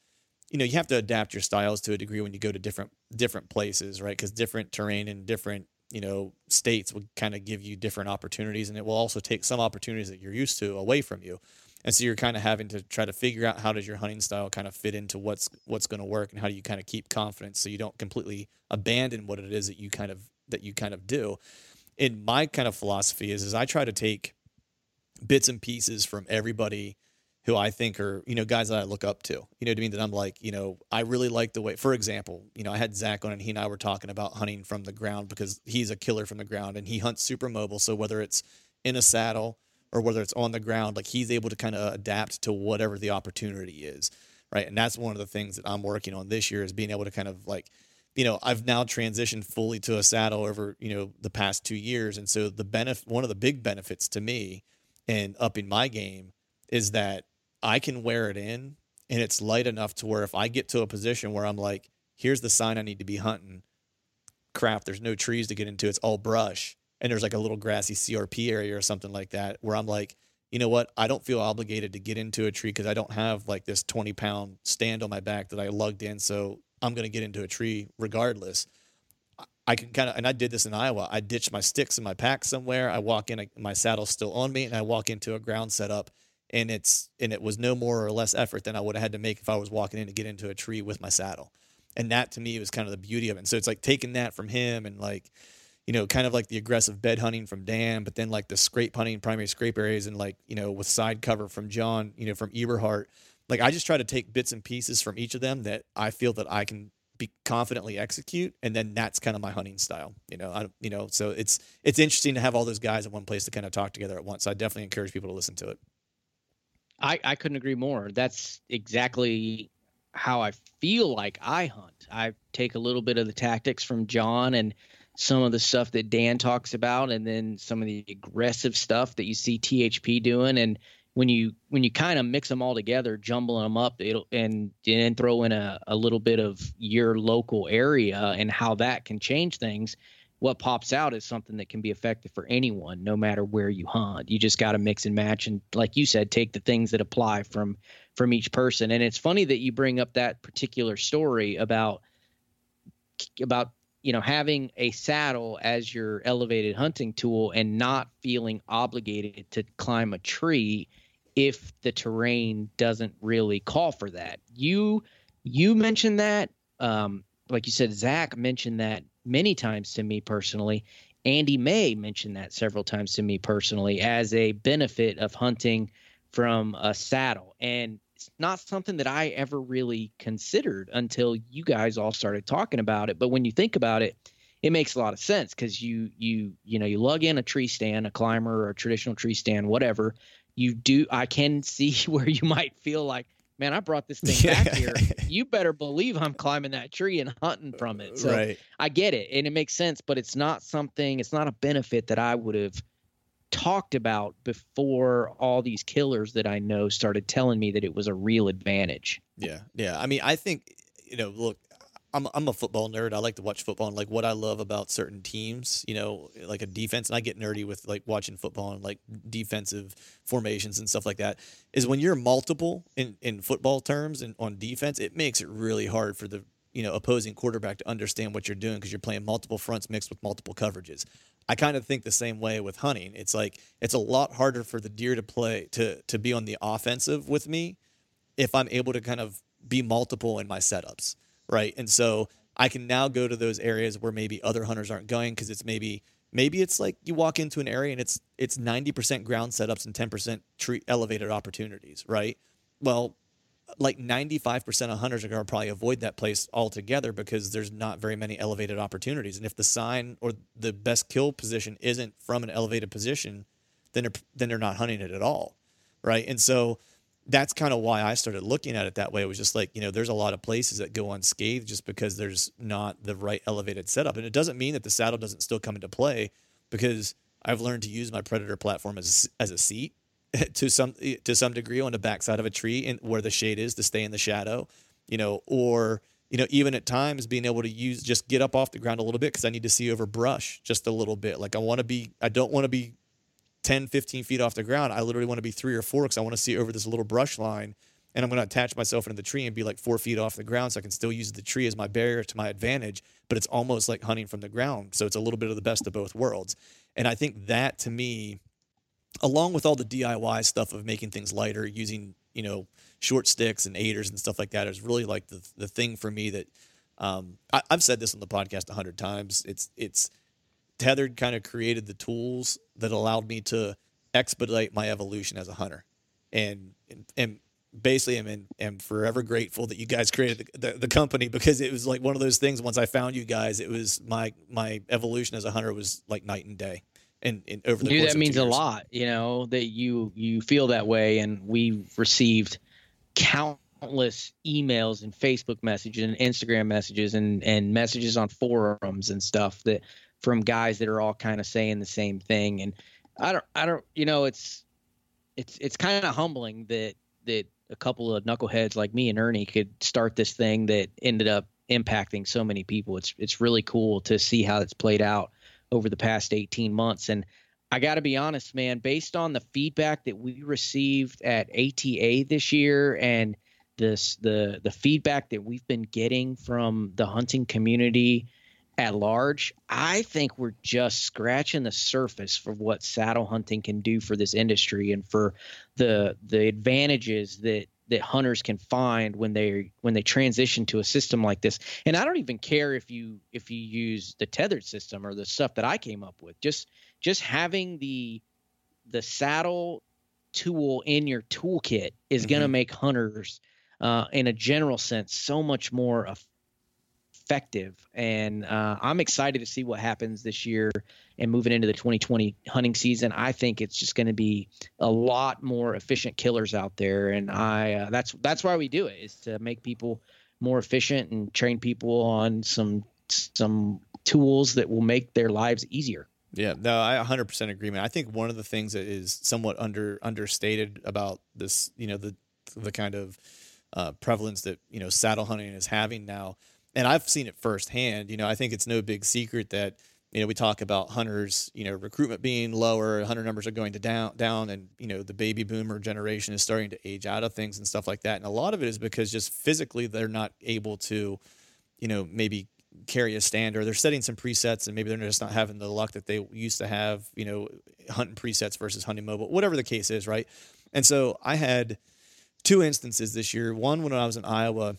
you know, you have to adapt your styles to a degree when you go to different different places, right? Because different terrain and different you know states will kind of give you different opportunities, and it will also take some opportunities that you're used to away from you. And so you're kind of having to try to figure out how does your hunting style kind of fit into what's what's going to work, and how do you kind of keep confidence so you don't completely abandon what it is that you kind of that you kind of do in my kind of philosophy is is I try to take bits and pieces from everybody who I think are, you know, guys that I look up to. You know what I mean? That I'm like, you know, I really like the way, for example, you know, I had Zach on and he and I were talking about hunting from the ground because he's a killer from the ground and he hunts super mobile. So whether it's in a saddle or whether it's on the ground, like he's able to kind of adapt to whatever the opportunity is. Right. And that's one of the things that I'm working on this year is being able to kind of like, you know, I've now transitioned fully to a saddle over, you know, the past two years. And so the benefit, one of the big benefits to me and upping my game is that I can wear it in and it's light enough to where if I get to a position where I'm like, here's the sign I need to be hunting, crap, there's no trees to get into, it's all brush. And there's like a little grassy CRP area or something like that where I'm like, you know what? I don't feel obligated to get into a tree because I don't have like this 20 pound stand on my back that I lugged in. So I'm going to get into a tree regardless. I can kind of, and I did this in Iowa. I ditched my sticks in my pack somewhere. I walk in, my saddle's still on me, and I walk into a ground setup, and it's and it was no more or less effort than I would have had to make if I was walking in to get into a tree with my saddle. And that to me was kind of the beauty of it. And so it's like taking that from him and like, you know, kind of like the aggressive bed hunting from Dan, but then like the scrape hunting, primary scrape areas, and like you know with side cover from John, you know, from Eberhart like I just try to take bits and pieces from each of them that I feel that I can be confidently execute, and then that's kind of my hunting style. You know, I you know, so it's it's interesting to have all those guys in one place to kind of talk together at once. So I definitely encourage people to listen to it. I I couldn't agree more. That's exactly how I feel like I hunt. I take a little bit of the tactics from John and some of the stuff that Dan talks about, and then some of the aggressive stuff that you see THP doing, and when you when you kind of mix them all together, jumbling them up, it'll and then throw in a, a little bit of your local area and how that can change things. What pops out is something that can be effective for anyone, no matter where you hunt. You just got to mix and match, and like you said, take the things that apply from from each person. And it's funny that you bring up that particular story about about you know having a saddle as your elevated hunting tool and not feeling obligated to climb a tree if the terrain doesn't really call for that. You you mentioned that, um, like you said, Zach mentioned that many times to me personally. Andy May mentioned that several times to me personally as a benefit of hunting from a saddle. And not something that I ever really considered until you guys all started talking about it. But when you think about it, it makes a lot of sense because you you you know you lug in a tree stand, a climber or a traditional tree stand, whatever, you do I can see where you might feel like, man, I brought this thing back here. You better believe I'm climbing that tree and hunting from it. So right. I get it and it makes sense, but it's not something, it's not a benefit that I would have talked about before all these killers that I know started telling me that it was a real advantage. Yeah. Yeah. I mean, I think, you know, look, I'm I'm a football nerd. I like to watch football and like what I love about certain teams, you know, like a defense and I get nerdy with like watching football and like defensive formations and stuff like that is when you're multiple in in football terms and on defense, it makes it really hard for the you know opposing quarterback to understand what you're doing because you're playing multiple fronts mixed with multiple coverages. I kind of think the same way with hunting. It's like it's a lot harder for the deer to play to to be on the offensive with me if I'm able to kind of be multiple in my setups, right? And so I can now go to those areas where maybe other hunters aren't going because it's maybe maybe it's like you walk into an area and it's it's 90% ground setups and 10% tree elevated opportunities, right? Well, like 95% of hunters are going to probably avoid that place altogether because there's not very many elevated opportunities. And if the sign or the best kill position isn't from an elevated position, then they're, then they're not hunting it at all. Right. And so that's kind of why I started looking at it that way. It was just like, you know, there's a lot of places that go unscathed just because there's not the right elevated setup. And it doesn't mean that the saddle doesn't still come into play because I've learned to use my Predator platform as, as a seat to some to some degree on the backside of a tree and where the shade is to stay in the shadow, you know, or you know, even at times being able to use just get up off the ground a little bit because I need to see over brush just a little bit. Like I want to be, I don't want to be 10, 15 feet off the ground. I literally want to be three or four because I want to see over this little brush line. And I'm going to attach myself into the tree and be like four feet off the ground so I can still use the tree as my barrier to my advantage. But it's almost like hunting from the ground. So it's a little bit of the best of both worlds. And I think that to me along with all the DIY stuff of making things lighter, using you know short sticks and aiders and stuff like that is really like the the thing for me that um, I, have said this on the podcast a hundred times. It's it's tethered kind of created the tools that allowed me to expedite my evolution as a hunter, and and, and basically am in, am forever grateful that you guys created the, the, the, company because it was like one of those things. Once I found you guys, it was my my evolution as a hunter was like night and day and, and over the Dude, that means a lot you know that you you feel that way. And we received countless emails and facebook messages and instagram messages and and messages on forums and stuff that from guys that are all kind of saying the same thing. And i don't i don't you know it's it's it's kind of humbling that that a couple of knuckleheads like me and ernie could start this thing that ended up impacting so many people. It's it's really cool to see how it's played out over the past 18 months. And I got to be honest, man, based on the feedback that we received at ATA this year and this the the feedback that we've been getting from the hunting community at large, I think we're just scratching the surface for what saddle hunting can do for this industry and for the the advantages that that hunters can find when they when they transition to a system like this. And I don't even care if you if you use the tethered system or the stuff that I came up with. Just just having the the saddle tool in your toolkit is mm-hmm. going to make hunters uh, in a general sense so much more effective. And uh, I'm excited to see what happens this year and moving into the 2020 hunting season. I think it's just going to be a lot more efficient killers out there, and I uh, that's that's why we do it is to make people more efficient and train people on some some tools that will make their lives easier. Yeah, no, I 100% agreement. I think one of the things that is somewhat under understated about this, you know, the the kind of uh, prevalence that you know saddle hunting is having now and I've seen it firsthand. You know, I think it's no big secret that you know we talk about hunters, you know, recruitment being lower, hunter numbers are going to down down, and you know the baby boomer generation is starting to age out of things and stuff like that. And a lot of it is because just physically they're not able to, you know, maybe carry a stand or they're setting some presets and maybe they're just not having the luck that they used to have, you know, hunting presets versus hunting mobile, whatever the case is, right? And so I had two instances this year. One when I was in Iowa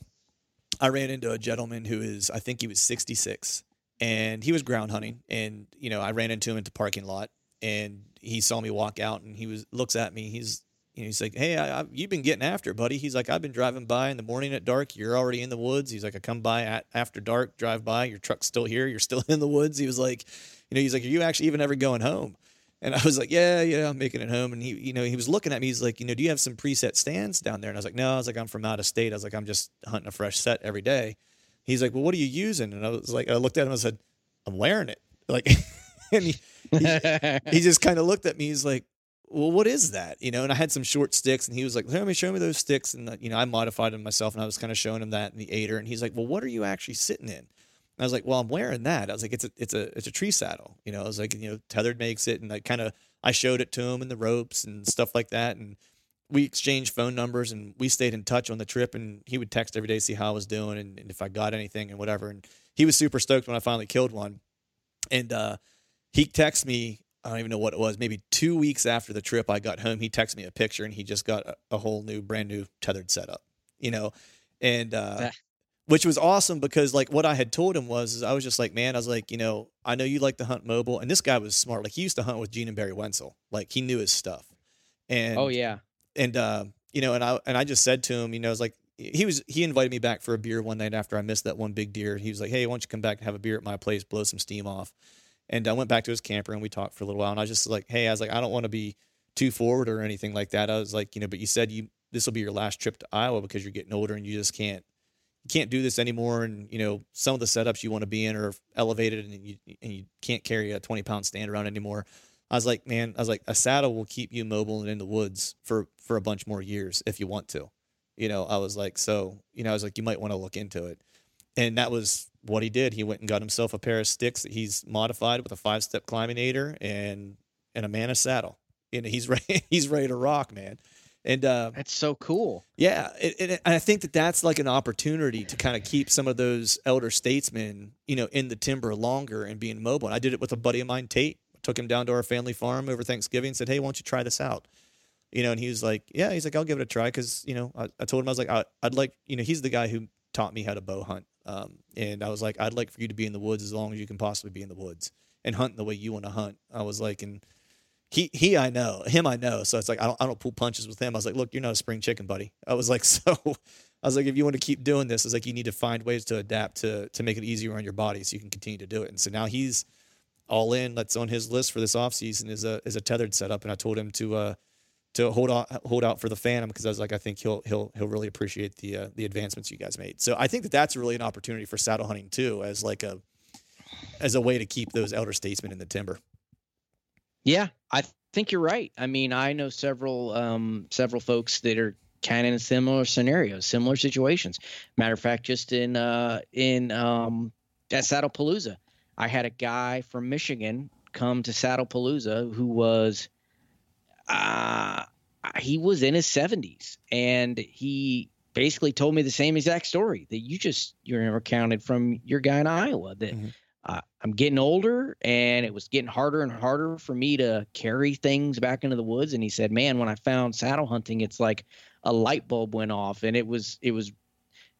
I ran into a gentleman who is, I think he was 66, and he was ground hunting. And you know, I ran into him at the parking lot, and he saw me walk out, and he was looks at me. He's you know, he's like, "Hey, I, I, you've been getting after, buddy." He's like, "I've been driving by in the morning at dark. You're already in the woods." He's like, "I come by at, after dark, drive by. Your truck's still here. You're still in the woods." He was like, "You know," he's like, "Are you actually even ever going home?" And I was like, yeah, yeah, I'm making it home. And he, you know, he was looking at me. He's like, you know, do you have some preset stands down there? And I was like, no. I was like, I'm from out of state. I was like, I'm just hunting a fresh set every day. He's like, well, what are you using? And I was like, I looked at him and said, I'm wearing it. Like, and he, he, he just kind of looked at me. He's like, well, what is that? You know, and I had some short sticks and he was like, let me show me those sticks. And, uh, you know, I modified them myself and I was kind of showing him that in the aider. And he's like, well, what are you actually sitting in? I was like, well, I'm wearing that. I was like, it's a, it's a, it's a tree saddle. You know, I was like, you know, tethered makes it. And I kind of, I showed it to him and the ropes and stuff like that. And we exchanged phone numbers and we stayed in touch on the trip. And he would text every day, see how I was doing and, and if I got anything and whatever. And he was super stoked when I finally killed one. And uh, he texted me. I don't even know what it was. Maybe two weeks after the trip, I got home. He texted me a picture, and he just got a, a whole new, brand new tethered setup. You know, and uh, which was awesome because like what I had told him was I was just like, man, I was like, you know, I know you like to hunt mobile, and this guy was smart. Like he used to hunt with Gene and Barry Wensel. Like he knew his stuff. And oh yeah, and uh, you know, and I and I just said to him, you know, I was like, he was he invited me back for a beer one night after I missed that one big deer. He was like, hey, why don't you come back and have a beer at my place, blow some steam off. And I went back to his camper and we talked for a little while. And I was just like, hey, I was like, I don't want to be too forward or anything like that. I was like, you know, but you said you this will be your last trip to Iowa because you're getting older and you just can't you can't do this anymore. And you know, some of the setups you want to be in are elevated, and you and you can't carry a 20 pound stand around anymore. I was like, man, I was like, a saddle will keep you mobile and in the woods for for a bunch more years if you want to. You know, I was like, so you know, I was like, you might want to look into it, and that was what he did. He went and got himself a pair of sticks that he's modified with a five step climbing aider and and a Mantis saddle. And he's ready. He's ready to rock, man. And uh, that's so cool. Yeah, it, it, I think that that's like an opportunity to kind of keep some of those elder statesmen, you know, in the timber longer and being mobile. And I did it with a buddy of mine, Tate. Took him down to our family farm over Thanksgiving and said, "Hey, why don't you try this out?" You know, and he was like, "Yeah." He's like, "I'll give it a try," because you know, I, I, told him I was like, I, would like, you know, he's the guy who taught me how to bow hunt, um, and I was like, I'd like for you to be in the woods as long as you can possibly be in the woods and hunt the way you want to hunt. I was like, and he he I know him I know so it's like I don't I don't pull punches with him I was like look you're not a spring chicken buddy I was like so I was like if you want to keep doing this it's like you need to find ways to adapt to to make it easier on your body so you can continue to do it and so now he's all in that's on his list for this off season is a is a tethered setup and I told him to uh to hold out hold out for the Phantom because I was like I think he'll he'll he'll really appreciate the uh, the advancements you guys made so I think that that's really an opportunity for saddle hunting too as like a as a way to keep those elder statesmen in the timber yeah, I think you're right. I mean, I know several um, several folks that are kind of in similar scenarios, similar situations. Matter of fact, just in uh, in um, at Saddlepalooza, I had a guy from Michigan come to Saddlepalooza who was uh, he was in his 70s and he basically told me the same exact story that you just you never counted from your guy in Iowa that mm-hmm uh, I'm getting older and it was getting harder and harder for me to carry things back into the woods. And he said, man, when I found saddle hunting, it's like a light bulb went off and it was, it was,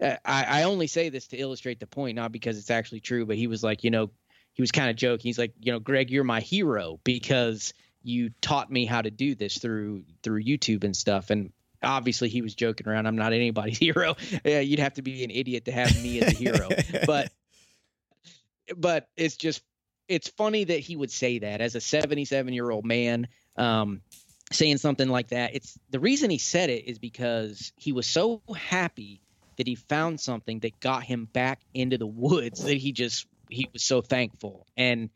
uh, I, I only say this to illustrate the point, not because it's actually true, but he was like, you know, he was kind of joking. He's like, you know, Greg, you're my hero because you taught me how to do this through, through YouTube and stuff. And obviously he was joking around. I'm not anybody's hero. Yeah, you'd have to be an idiot to have me as a hero, but but it's just it's funny that he would say that as a 77 year old man um, saying something like that. It's the reason he said it is because he was so happy that he found something that got him back into the woods that he just he was so thankful. And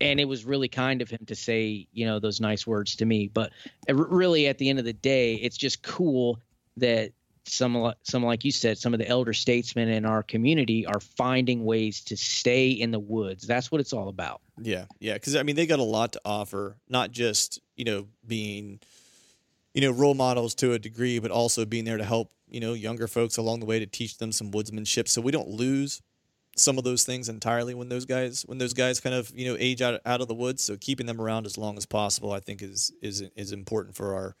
and it was really kind of him to say you know those nice words to me. But really at the end of the day it's just cool that some some like you said, some of the elder statesmen in our community are finding ways to stay in the woods. That's what it's all about. Yeah, yeah, because I mean they got a lot to offer, not just you know being you know role models to a degree, but also being there to help you know younger folks along the way to teach them some woodsmanship, so we don't lose some of those things entirely when those guys when those guys kind of you know age out out of the woods. So keeping them around as long as possible, I think, is is is important for our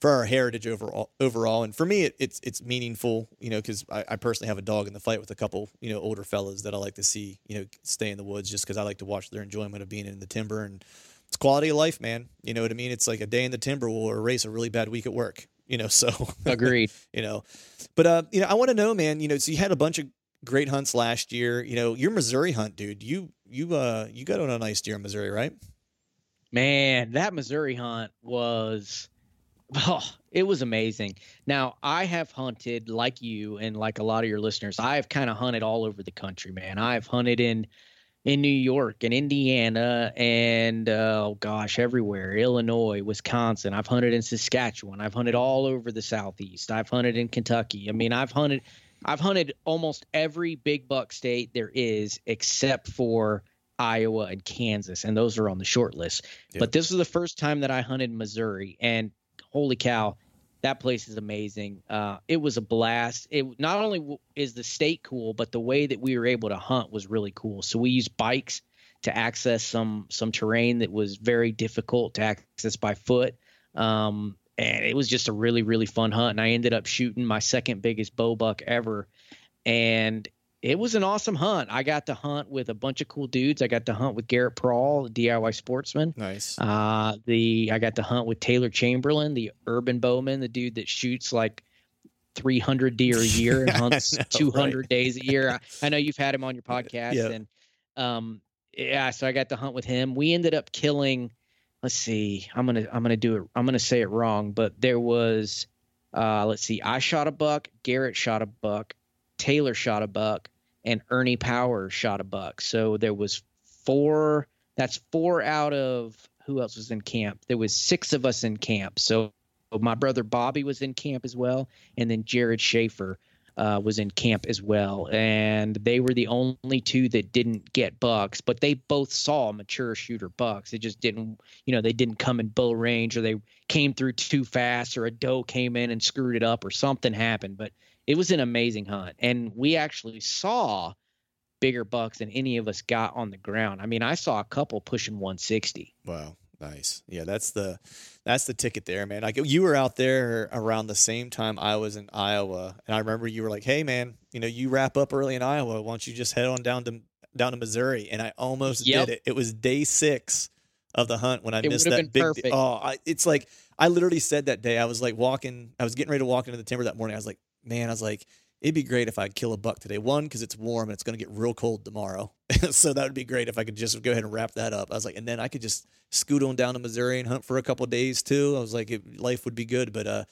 for our heritage overall. Overall, and for me, it, it's it's meaningful, you know, because I, I, personally have a dog in the fight with a couple, you know, older fellas that I like to see, you know, stay in the woods just because I like to watch their enjoyment of being in the timber and it's quality of life, man. You know what I mean? It's like a day in the timber will erase a really bad week at work. You know, so agreed. you know, but uh, you know, I want to know, man. You know, so you had a bunch of great hunts last year. You know, your Missouri hunt, dude. You you uh you got on a nice deer in Missouri, right? Man, that Missouri hunt was Oh, it was amazing. Now, I have hunted like you and like a lot of your listeners. I've kind of hunted all over the country, man. I've hunted in in New York and Indiana and uh, oh gosh, everywhere. Illinois, Wisconsin. I've hunted in Saskatchewan. I've hunted all over the southeast. I've hunted in Kentucky. I mean, I've hunted I've hunted almost every big buck state there is except for Iowa and Kansas, and those are on the short list. But this was the first time that I hunted Missouri, and holy cow, that place is amazing. Uh, it was a blast. It not only is the state cool, but the way that we were able to hunt was really cool. So we used bikes to access some some terrain that was very difficult to access by foot. Um, and it was just a really really fun hunt. And I ended up shooting my second biggest bow buck ever, and it was an awesome hunt. I got to hunt with a bunch of cool dudes. I got to hunt with Garrett Prawl, DIY sportsman. Nice. Uh, the I got to hunt with Taylor Chamberlain, the urban bowman, the dude that shoots like 300 deer a year and hunts know, 200 right? days a year. I, I, know you've had him on your podcast, yep. and um, yeah, so I got to hunt with him. We ended up killing. Let's see. I'm gonna I'm gonna do it. I'm gonna say it wrong, but there was. Uh, let's see. I shot a buck. Garrett shot a buck. Taylor shot a buck and Ernie Power shot a buck. So there was four. That's four out of who else was in camp? There was six of us in camp. So my brother Bobby was in camp as well, and then Jared Schaefer uh, was in camp as well. And they were the only two that didn't get bucks, but they both saw mature shooter bucks. It just didn't, you know, they didn't come in bow range or they came through too fast or a doe came in and screwed it up or something happened. But it was an amazing hunt, and we actually saw bigger bucks than any of us got on the ground. I mean, I saw a couple pushing 160. Wow. Nice. Yeah, that's the that's the ticket there, man. Like you were out there around the same time I was in Iowa, and I remember you were like, "Hey, man, you know, you wrap up early in Iowa. Why don't you just head on down to down to Missouri?" And I almost yep. did it. It was day six of the hunt when I it missed that big. Perfect. Oh, I, it's like I literally said that day. I was like walking. I was getting ready to walk into the timber that morning. I was like, man, I was like, it'd be great if I kill a buck today. One, because it's warm and it's going to get real cold tomorrow. so that would be great if I could just go ahead and wrap that up. I was like, and then I could just scoot on down to Missouri and hunt for a couple days too. I was like, it, life would be good, but uh,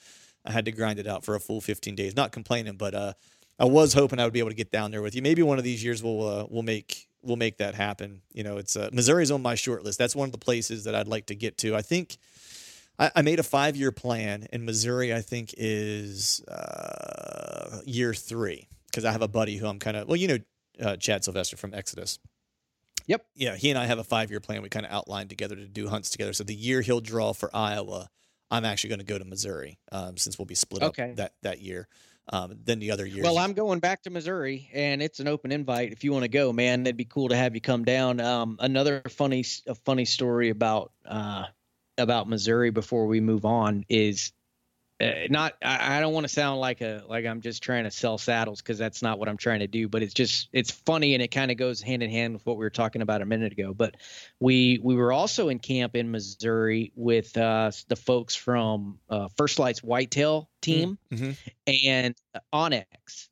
I had to grind it out for a full 15 days. Not complaining, but uh, I was hoping I would be able to get down there with you. Maybe one of these years we'll uh, we'll make we'll make that happen. You know, it's uh, Missouri's on my short list. That's one of the places that I'd like to get to. I think I, I made a five year plan, in Missouri I think is uh, year three because I have a buddy who I'm kind of well, you know, uh, Chad Sylvester from Exodus. Yep. Yeah, he and I have a five year plan. We kind of outlined together to do hunts together. So the year he'll draw for Iowa, I'm actually going to go to Missouri um, since we'll be split okay. up that that year. Um, then the other year. Well, I'm going back to Missouri, and it's an open invite. If you want to go, man, it'd be cool to have you come down. Um, another funny, a funny story about uh, about Missouri before we move on is uh, not I, I don't want to sound like a like I'm just trying to sell saddles because that's not what I'm trying to do but it's just it's funny and it kind of goes hand in hand with what we were talking about a minute ago but we we were also in camp in Missouri with uh, the folks from uh, First Lite's Whitetail team mm-hmm. and onX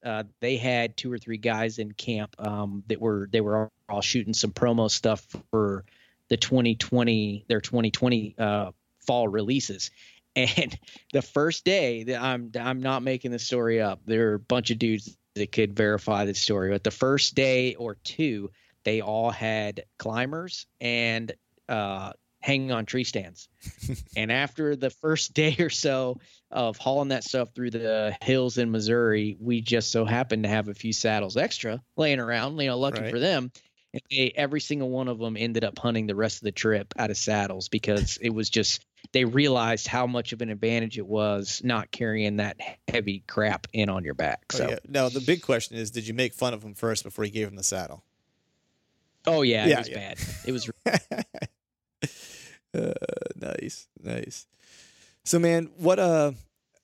uh, they had two or three guys in camp um, that were they were all shooting some promo stuff for the 2020 their 2020 uh, fall releases. And the first day that I'm I'm not making the story up. There are a bunch of dudes that could verify the story. But the first day or two, they all had climbers and uh, hanging on tree stands. and after the first day or so of hauling that stuff through the hills in Missouri, we just so happened to have a few saddles extra laying around, you know, lucky right. for them. And they, every single one of them ended up hunting the rest of the trip out of saddles because it was just they realized how much of an advantage it was not carrying that heavy crap in on your back. Oh, so oh, yeah. now the big question is, did you make fun of him first before you gave him the saddle? Oh yeah, yeah it was yeah. bad. It was. uh, nice, nice. So man, what uh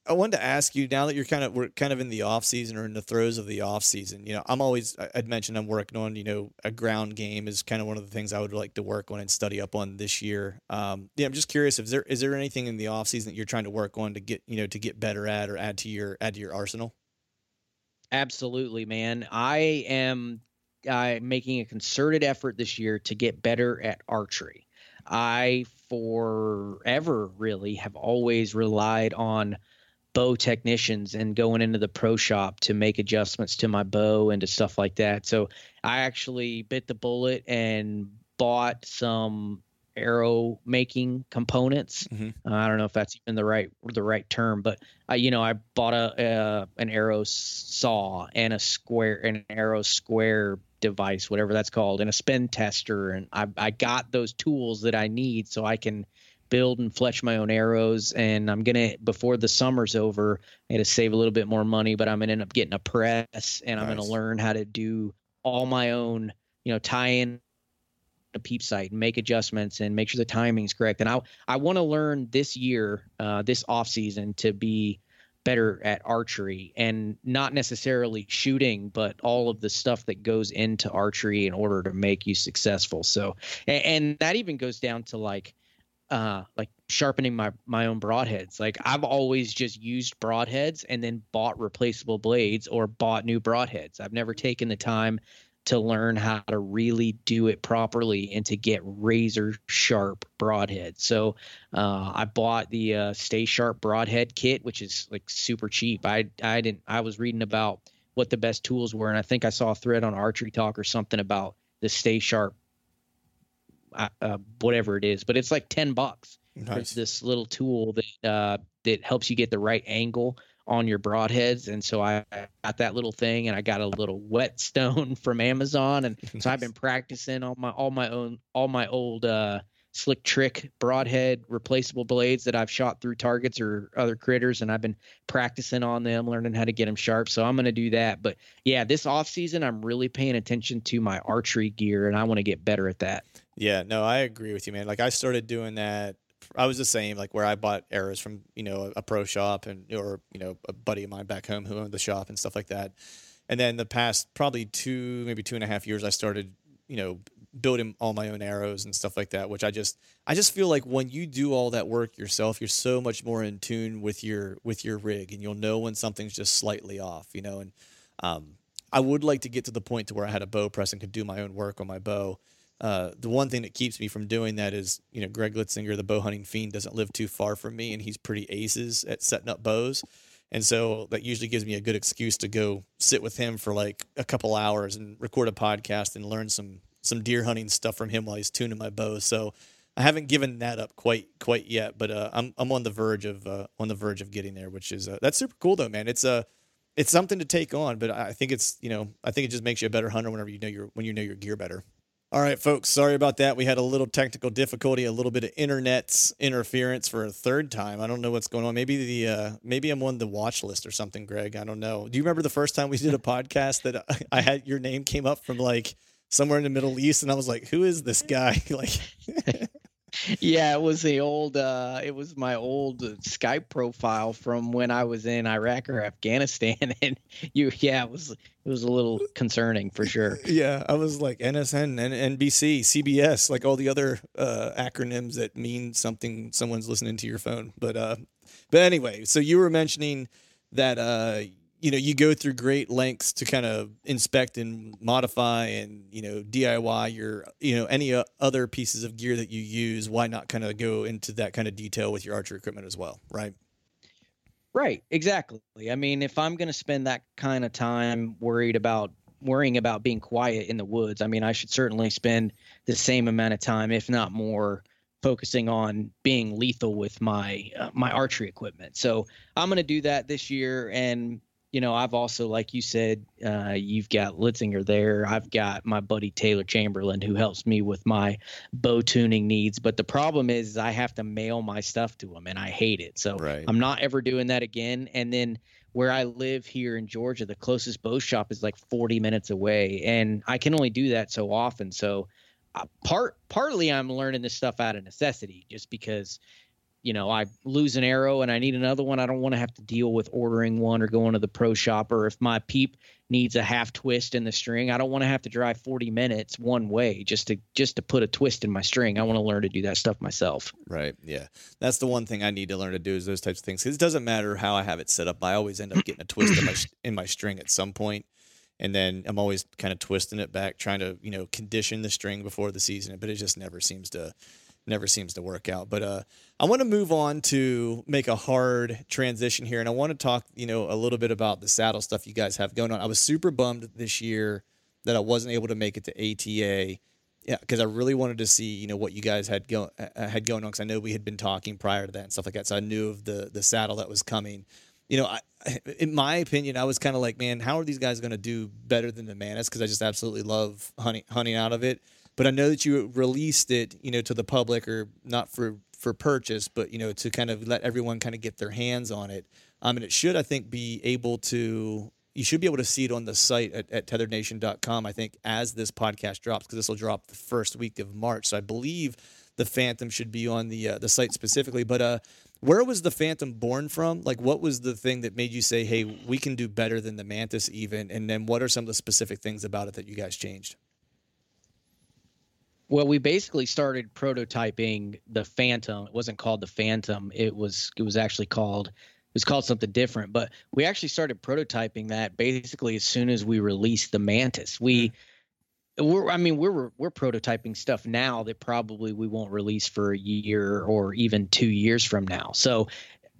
I wanted to ask you now that you're kind of we're kind of in the off season or in the throes of the off season. You know, I'm always I'd mentioned I'm working on you know a ground game is kind of one of the things I would like to work on and study up on this year. Um, yeah, I'm just curious is there is there anything in the off season that you're trying to work on to get you know to get better at or add to your add to your arsenal? Absolutely, man. I am making a concerted effort this year to get better at archery. I forever really have always relied on bow technicians and going into the pro shop to make adjustments to my bow and to stuff like that. So I actually bit the bullet and bought some arrow making components. Mm-hmm. Uh, I don't know if that's even the right the right term, but I, you know, I bought a uh, an arrow saw and a square an arrow square device, whatever that's called, and a spin tester, and I I got those tools that I need so I can build and fletch my own arrows. And I'm gonna before the summer's over, I had to save a little bit more money, but I'm gonna end up getting a press, and I'm Nice. gonna learn how to do all my own, you know, tie in a peep sight and make adjustments and make sure the timing's correct. And I I want to learn this year, uh, this off season, to be better at archery and not necessarily shooting, but all of the stuff that goes into archery in order to make you successful. So, and, and that even goes down to like, uh, like sharpening my my own broadheads. Like I've always just used broadheads and then bought replaceable blades or bought new broadheads. I've never taken the time to learn how to really do it properly and to get razor sharp broadheads. So uh, I bought the uh, Stay Sharp broadhead kit, which is like super cheap. I I didn't I was reading about what the best tools were, and I think I saw a thread on Archery Talk or something about the Stay Sharp, uh, uh, whatever it is, but it's like ten bucks for Nice. this little tool that uh, that helps you get the right angle on your broadheads. And so I got that little thing, and I got a little whetstone from Amazon, and so I've been practicing all my all my own all my old uh, slick trick broadhead replaceable blades that I've shot through targets or other critters, and I've been practicing on them, learning how to get them sharp. So I'm going to do that. But yeah, this off season, I'm really paying attention to my archery gear, and I want to get better at that. Yeah, no, I agree with you, man. Like I started doing that. I was the same, like where I bought arrows from, you know, a, a pro shop and or you know a buddy of mine back home who owned the shop and stuff like that. And then the past probably two, maybe two and a half years, I started, you know, building all my own arrows and stuff like that. Which I just, I just feel like when you do all that work yourself, you're so much more in tune with your with your rig, and you'll know when something's just slightly off, you know. And um, I would like to get to the point to where I had a bow press and could do my own work on my bow. Uh, the one thing that keeps me from doing that is, you know, Greg Litzinger, the bow hunting fiend, doesn't live too far from me, and he's pretty aces at setting up bows. And so that usually gives me a good excuse to go sit with him for like a couple hours and record a podcast and learn some some deer hunting stuff from him while he's tuning my bow. So I haven't given that up quite quite yet, but uh, I'm I'm on the verge of uh, on the verge of getting there, which is uh, that's super cool though, man. It's a it's something to take on, but I think it's you know I think it just makes you a better hunter whenever you know your when you know your gear better. All right, folks. Sorry about that. We had a little technical difficulty, a little bit of internet interference for a third time. I don't know what's going on. Maybe the uh, maybe I'm on the watch list or something, Greg. I don't know. Do you remember the first time we did a podcast that I had your name came up from like somewhere in the Middle East, and I was like, "Who is this guy?" like, Yeah, it was the old. Uh, it was my old Skype profile from when I was in Iraq or Afghanistan, and you. Yeah, it was. It was a little concerning for sure. yeah, I was like NSN, and NBC, CBS, like all the other uh, acronyms that mean something. Someone's listening to your phone, but uh, but anyway. So you were mentioning that uh, you know you go through great lengths to kind of inspect and modify and you know DIY your you know any uh, other pieces of gear that you use. Why not kind of go into that kind of detail with your archery equipment as well, right? Right, exactly. I mean, if I'm going to spend that kind of time worried about worrying about being quiet in the woods, I mean, I should certainly spend the same amount of time, if not more, focusing on being lethal with my uh, my archery equipment. So I'm going to do that this year, and you know, I've also, like you said, uh, you've got Litzinger there. I've got my buddy Taylor Chamberlain who helps me with my bow tuning needs. But the problem is, I have to mail my stuff to him, and I hate it. So Right. I'm not ever doing that again. And then where I live here in Georgia, the closest bow shop is like 40 minutes away, and I can only do that so often. So uh, part partly I'm learning this stuff out of necessity, just because you know I lose an arrow and I need another one. I don't want to have to deal with ordering one or going to the pro shop, or if my peep needs a half twist in the string, I don't want to have to drive 40 minutes one way just to just to put a twist in my string. I want to learn to do that stuff myself. Right. Yeah. That's the one thing I need to learn to do is those types of things. 'Cause it doesn't matter how I have it set up. I always end up getting a twist in my in my string at some point, and then I'm always kind of twisting it back, trying to you know condition the string before the season. But it just never seems to never seems to work out. But uh, I want to move on to make a hard transition here, and I want to talk you know a little bit about the saddle stuff you guys have going on. I was super bummed this year that I wasn't able to make it to ATA. Yeah, because I really wanted to see, you know, what you guys had go uh, had going on. Because I know we had been talking prior to that and stuff like that, so I knew of the the saddle that was coming. You know, I, in my opinion, I was kind of like, man, how are these guys going to do better than the Mantis? Because I just absolutely love hunting hunting out of it. But I know that you released it, you know, to the public or not for for purchase, but you know to kind of let everyone kind of get their hands on it. Um, and it should I think be able to you should be able to see it on the site at, at tetherednation.com, I think, as this podcast drops, because this will drop the first week of March. So I believe the Phantom should be on the uh, the site specifically. But uh, where was the Phantom born from? Like, what was the thing that made you say, "Hey, we can do better than the Mantis"? Even, and then what are some of the specific things about it that you guys changed? Well, we basically started prototyping the Phantom. It wasn't called the Phantom. It was it was actually called it was called something different. But we actually started prototyping that basically as soon as we released the Mantis. We we're I mean we're we're prototyping stuff now that probably we won't release for a year or even 2 years from now. So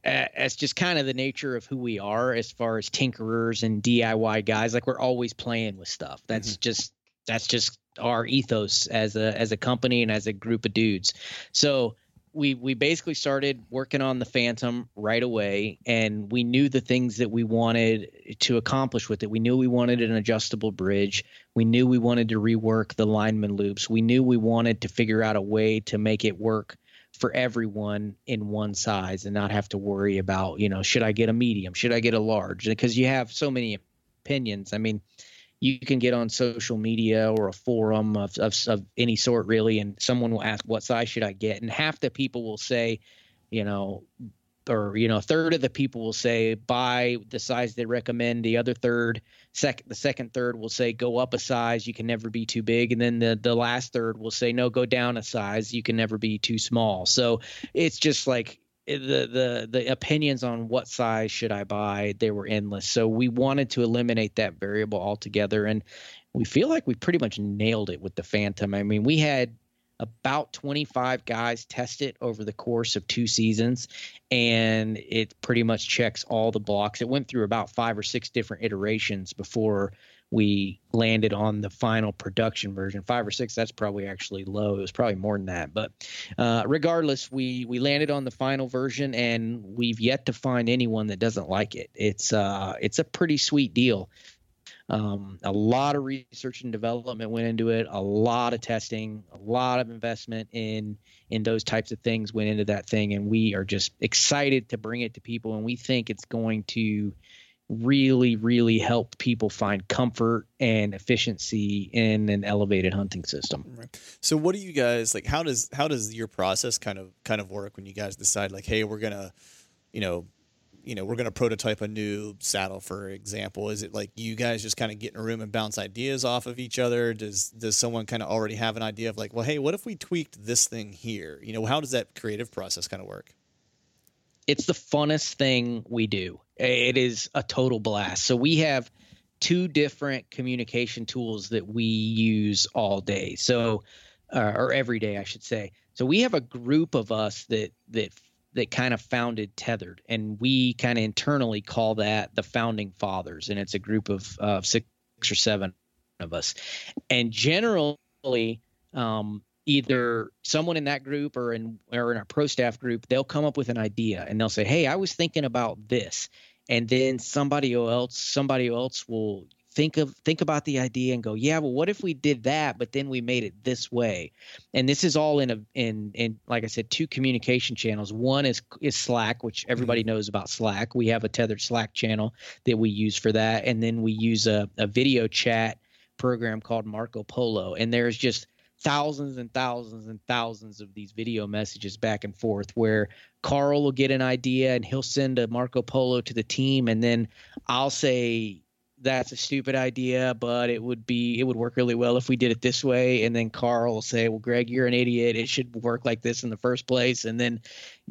uh, it's just kind of the nature of who we are as far as tinkerers and DIY guys like we're always playing with stuff. That's mm-hmm. just that's just our ethos as a as a company and as a group of dudes. So we we basically started working on the Phantom right away, and we knew the things that we wanted to accomplish with it. We knew we wanted an adjustable bridge. We knew we wanted to rework the lineman loops. We knew we wanted to figure out a way to make it work for everyone in one size and not have to worry about you know should I get a medium, should I get a large, because you have so many opinions. I mean you can get on social media or a forum of, of, of any sort really and someone will ask what size should i get? And half the people will say you know or you know a third of the people will say buy the size they recommend. The other third second the second third will say go up a size you can never be too big. And then the the last third will say no go down a size you can never be too small. So it's just like Eh, the the the opinions on what size should I buy they were endless. So we wanted to eliminate that variable altogether, and we feel like we pretty much nailed it with the Phantom. I mean, we had about 25 guys test it over the course of two seasons and it pretty much checks all the blocks it went through about five or six different iterations before we landed on the final production version. Five or six, that's probably actually low. It was probably more than that. But uh, regardless, we we landed on the final version, and we've yet to find anyone that doesn't like it. It's uh it's a pretty sweet deal. Um, a lot of research and development went into it. A lot of testing, a lot of investment in in those types of things went into that thing, and we are just excited to bring it to people. And we think it's going to really, really help people find comfort and efficiency in an elevated hunting system. Right. So, what do you guys like? How does how does your process kind of kind of work when you guys decide like, hey, we're gonna, you know, you know, we're gonna prototype a new saddle, for example? Is it like you guys just kind of get in a room and bounce ideas off of each other? Does does someone kind of already have an idea of like, well, hey, what if we tweaked this thing here? You know, how does that creative process kind of work? It's the funnest thing we do it is a total blast. So we have two different communication tools that we use all day. So uh, or every day, I should say. So we have a group of us that that that kind of founded Tethered, and we kind of internally call that the founding fathers, and it's a group of uh, six or seven of us, and generally. Um, either someone in that group or in or in our pro staff group they'll come up with an idea and they'll say hey i was thinking about this. And then somebody else somebody else will think of think about the idea and go yeah well what if we did that but then we made it this way? And this is all in a in in like i said two communication channels. One is is slack which everybody mm-hmm. knows about slack. We have a tethered slack channel that we use for that. And then we use a, a video chat program called marco polo. And there's just thousands and thousands and thousands of these video messages back and forth where Carl will get an idea and he'll send a Marco Polo to the team and then I'll say that's a stupid idea, but it would be it would work really well if we did it this way. And then Carl will say, "Well, Greg, you're an idiot. It should work like this in the first place." And then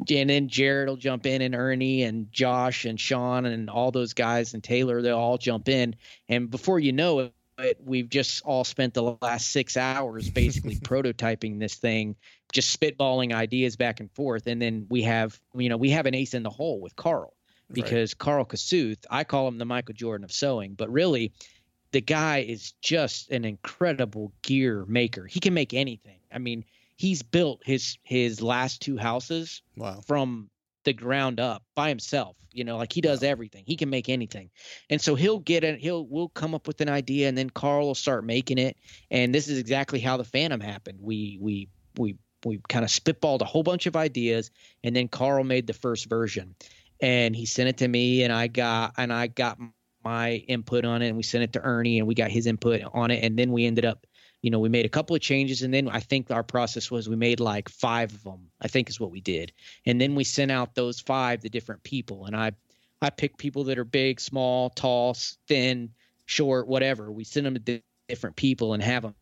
and then Jared will jump in, and Ernie and Josh and Sean and all those guys and Taylor they'll all jump in, and before you know it, but we've just all spent the last six hours basically prototyping this thing, just spitballing ideas back and forth. And then we have, you know, we have an ace in the hole with Carl because right. Carl Kasuth, I call him the Michael Jordan of sewing, but really the guy is just an incredible gear maker. He can make anything. I mean, he's built his his last two houses wow. from the ground up by himself. You know, like he does everything. He can make anything. And so he'll get it. He'll we'll come up with an idea, and then Carl will start making it. And this is exactly how the Phantom happened. We we we we kind of spitballed a whole bunch of ideas, and then Carl made the first version, and he sent it to me, and I got and I got my input on it, and we sent it to Ernie, and we got his input on it, and then we ended up you know, we made a couple of changes and then I think our process was we made like five of them, I think is what we did. And then we sent out those five to different people. And I, I picked people that are big, small, tall, thin, short, whatever. We send them to different people and have them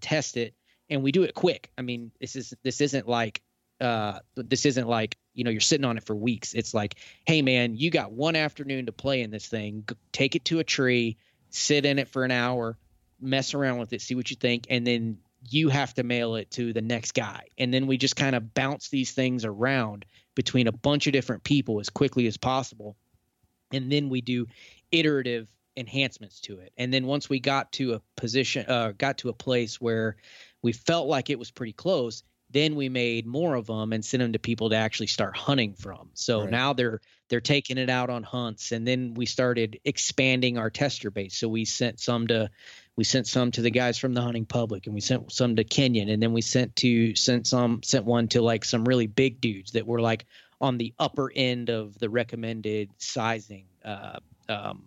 test it. And we do it quick. I mean, this is, this isn't like, uh, this isn't like, you know, you're sitting on it for weeks. It's like, hey man, you got one afternoon to play in this thing. Take it to a tree, sit in it for an hour, mess around with it, see what you think, and then you have to mail it to the next guy. And then we just kind of bounce these things around between a bunch of different people as quickly as possible. And then we do iterative enhancements to it. And then once we got to a position, uh, got to a place where we felt like it was pretty close, then we made more of them and sent them to people to actually start hunting from. So right. now they're they're taking it out on hunts, and then we started expanding our tester base. So we sent some to we sent some to the guys from the hunting public and we sent some to kenyon and then we sent to sent some sent one to like some really big dudes that were like on the upper end of the recommended sizing uh, um,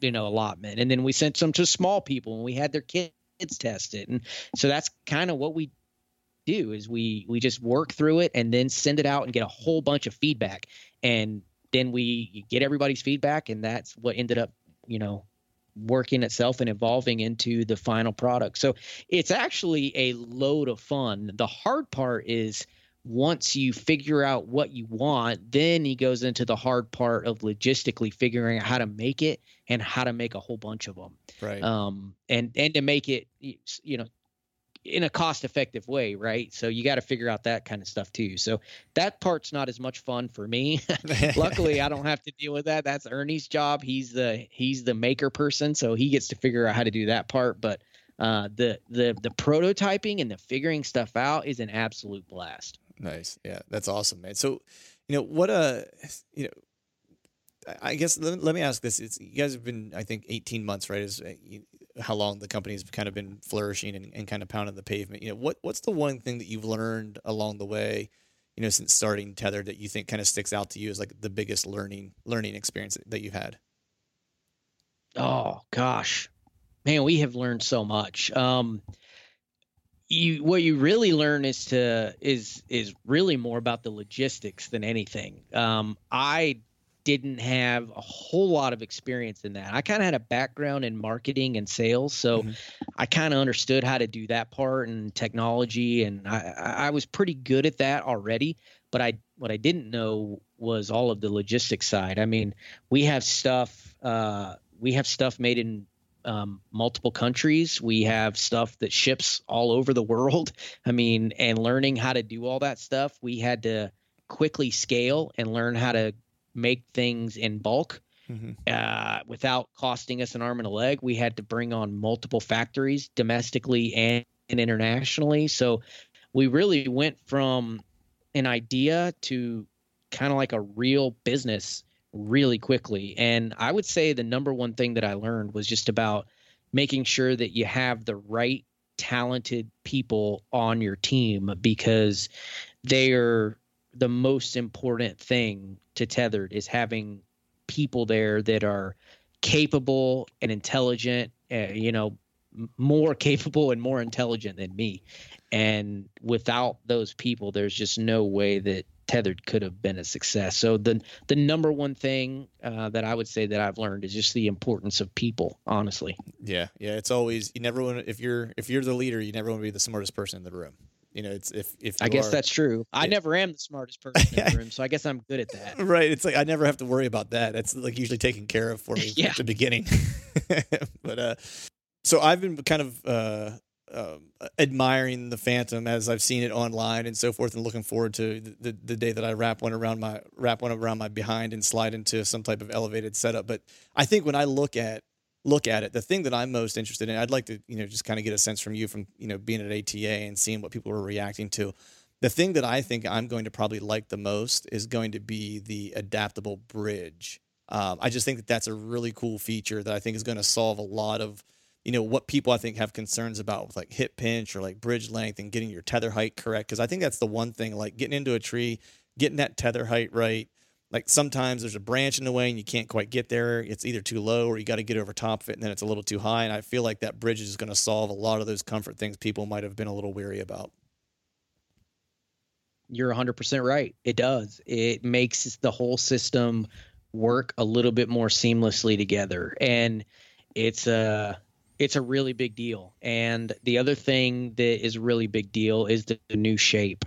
you know allotment. And then we sent some to small people and we had their kids test it and so that's kind of what we do is we we just work through it and then send it out and get a whole bunch of feedback. And then we get everybody's feedback and that's what ended up you know working itself and evolving into the final product. So it's actually a load of fun. The hard part is once you figure out what you want, then he goes into the hard part of logistically figuring out how to make it and how to make a whole bunch of them. Right. Um, and and to make it, you know, in a cost effective way, right? So you got to figure out that kind of stuff too. So that part's not as much fun for me. Luckily, I don't have to deal with that. That's Ernie's job. He's the he's the maker person, so he gets to figure out how to do that part. But uh, the the the prototyping and the figuring stuff out is an absolute blast. Nice, yeah, that's awesome, man. So, you know what? Uh, you know. I guess let, me ask this: it's, You guys have been, I think, eighteen months, right? Is uh, how long the company's kind of been flourishing and, and kind of pounding the pavement. You know, what what's the one thing that you've learned along the way, you know, since starting Tether that you think kind of sticks out to you as like the biggest learning learning experience that you've had? Oh gosh, man, we have learned so much. Um, you what you really learn is to is is really more about the logistics than anything. Um, I didn't have a whole lot of experience in that. I kind of had a background in marketing and sales, so mm-hmm. I kind of understood how to do that part and technology, and I, I was pretty good at that already. But I what I didn't know was all of the logistics side. I mean, we have stuff uh, we have stuff made in um, multiple countries. We have stuff that ships all over the world. I mean, and learning how to do all that stuff, we had to quickly scale and learn how to make things in bulk mm-hmm. uh, without costing us an arm and a leg. We had to bring on multiple factories domestically and, and internationally. So we really went from an idea to kind of like a real business really quickly. And I would say the number one thing that I learned was just about making sure that you have the right talented people on your team because they are the most important thing to Tethered is having people there that are capable and intelligent, uh, you know, more capable and more intelligent than me. And without those people, there's just no way that Tethered could have been a success. So the the number one thing uh, that I would say that I've learned is just the importance of people. Honestly. Yeah, yeah. It's always you never want if you're if you're the leader, you never want to be the smartest person in the room. You know, it's if if I guess are, that's true. I never am the smartest person in the room, so I guess I'm good at that. Right. It's like I never have to worry about that. That's like usually taken care of for me yeah. at the beginning. but uh, so I've been kind of uh, uh, admiring the Phantom as I've seen it online and so forth, and looking forward to the, the, the, day that I wrap one around my wrap one around my behind and slide into some type of elevated setup. But I think when I look at look at it. The thing that I'm most interested in, I'd like to, you know, just kind of get a sense from you from, you know, being at ATA and seeing what people are reacting to. The thing that I think I'm going to probably like the most is going to be the adaptable bridge. Um, I just think that that's a really cool feature that I think is going to solve a lot of you know what people I think have concerns about with like hip pinch or like bridge length and getting your tether height correct because I think that's the one thing like getting into a tree, getting that tether height right. Like sometimes there's a branch in the way and you can't quite get there. It's either too low or you got to get over top of it and then it's a little too high. And I feel like that bridge is going to solve a lot of those comfort things people might have been a little weary about. You're 100% right. It does. It makes the whole system work a little bit more seamlessly together. And it's a it's a really big deal. And the other thing that is a really big deal is the, the new shape.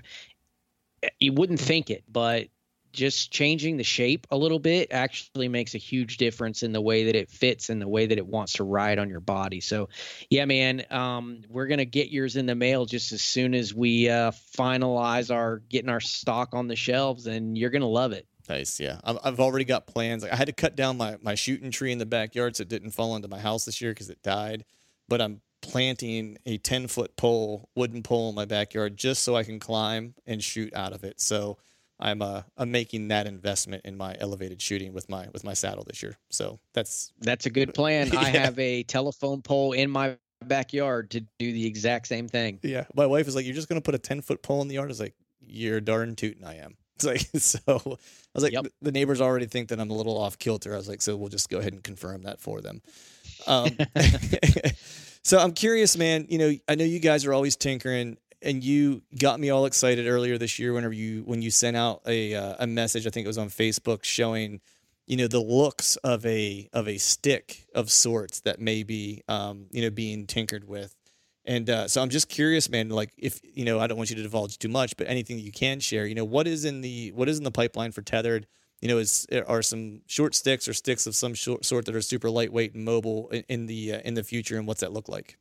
You wouldn't think it, but just changing the shape a little bit actually makes a huge difference in the way that it fits and the way that it wants to ride on your body. So, yeah, man, um, we're gonna get yours in the mail just as soon as we uh, finalize our getting our stock on the shelves, and you're gonna love it. Nice, yeah. I've already got plans. I had to cut down my my shooting tree in the backyard so it didn't fall into my house this year because it died. But I'm planting a 10 foot pole, wooden pole in my backyard just so I can climb and shoot out of it. So I'm uh I'm making that investment in my elevated shooting with my with my saddle this year. So that's that's a good plan. yeah. I have a telephone pole in my backyard to do the exact same thing. Yeah. My wife is like, You're just gonna put a ten foot pole in the yard? I was like, You're darn tootin' I am. It's like so I was like yep. the neighbors already think that I'm a little off kilter. I was like, so we'll just go ahead and confirm that for them. Um, so I'm curious, man. You know, I know you guys are always tinkering and you got me all excited earlier this year whenever you when you sent out a uh, a message. I think it was on Facebook showing you know the looks of a of a stick of sorts that may be um, you know being tinkered with. And uh, so I'm just curious, man. Like, if you know, I don't want you to divulge too much, but anything you can share, you know, what is in the what is in the pipeline for tethered? You know, is are some short sticks or sticks of some short, sort that are super lightweight and mobile in, in the uh, in the future, and what's that look like?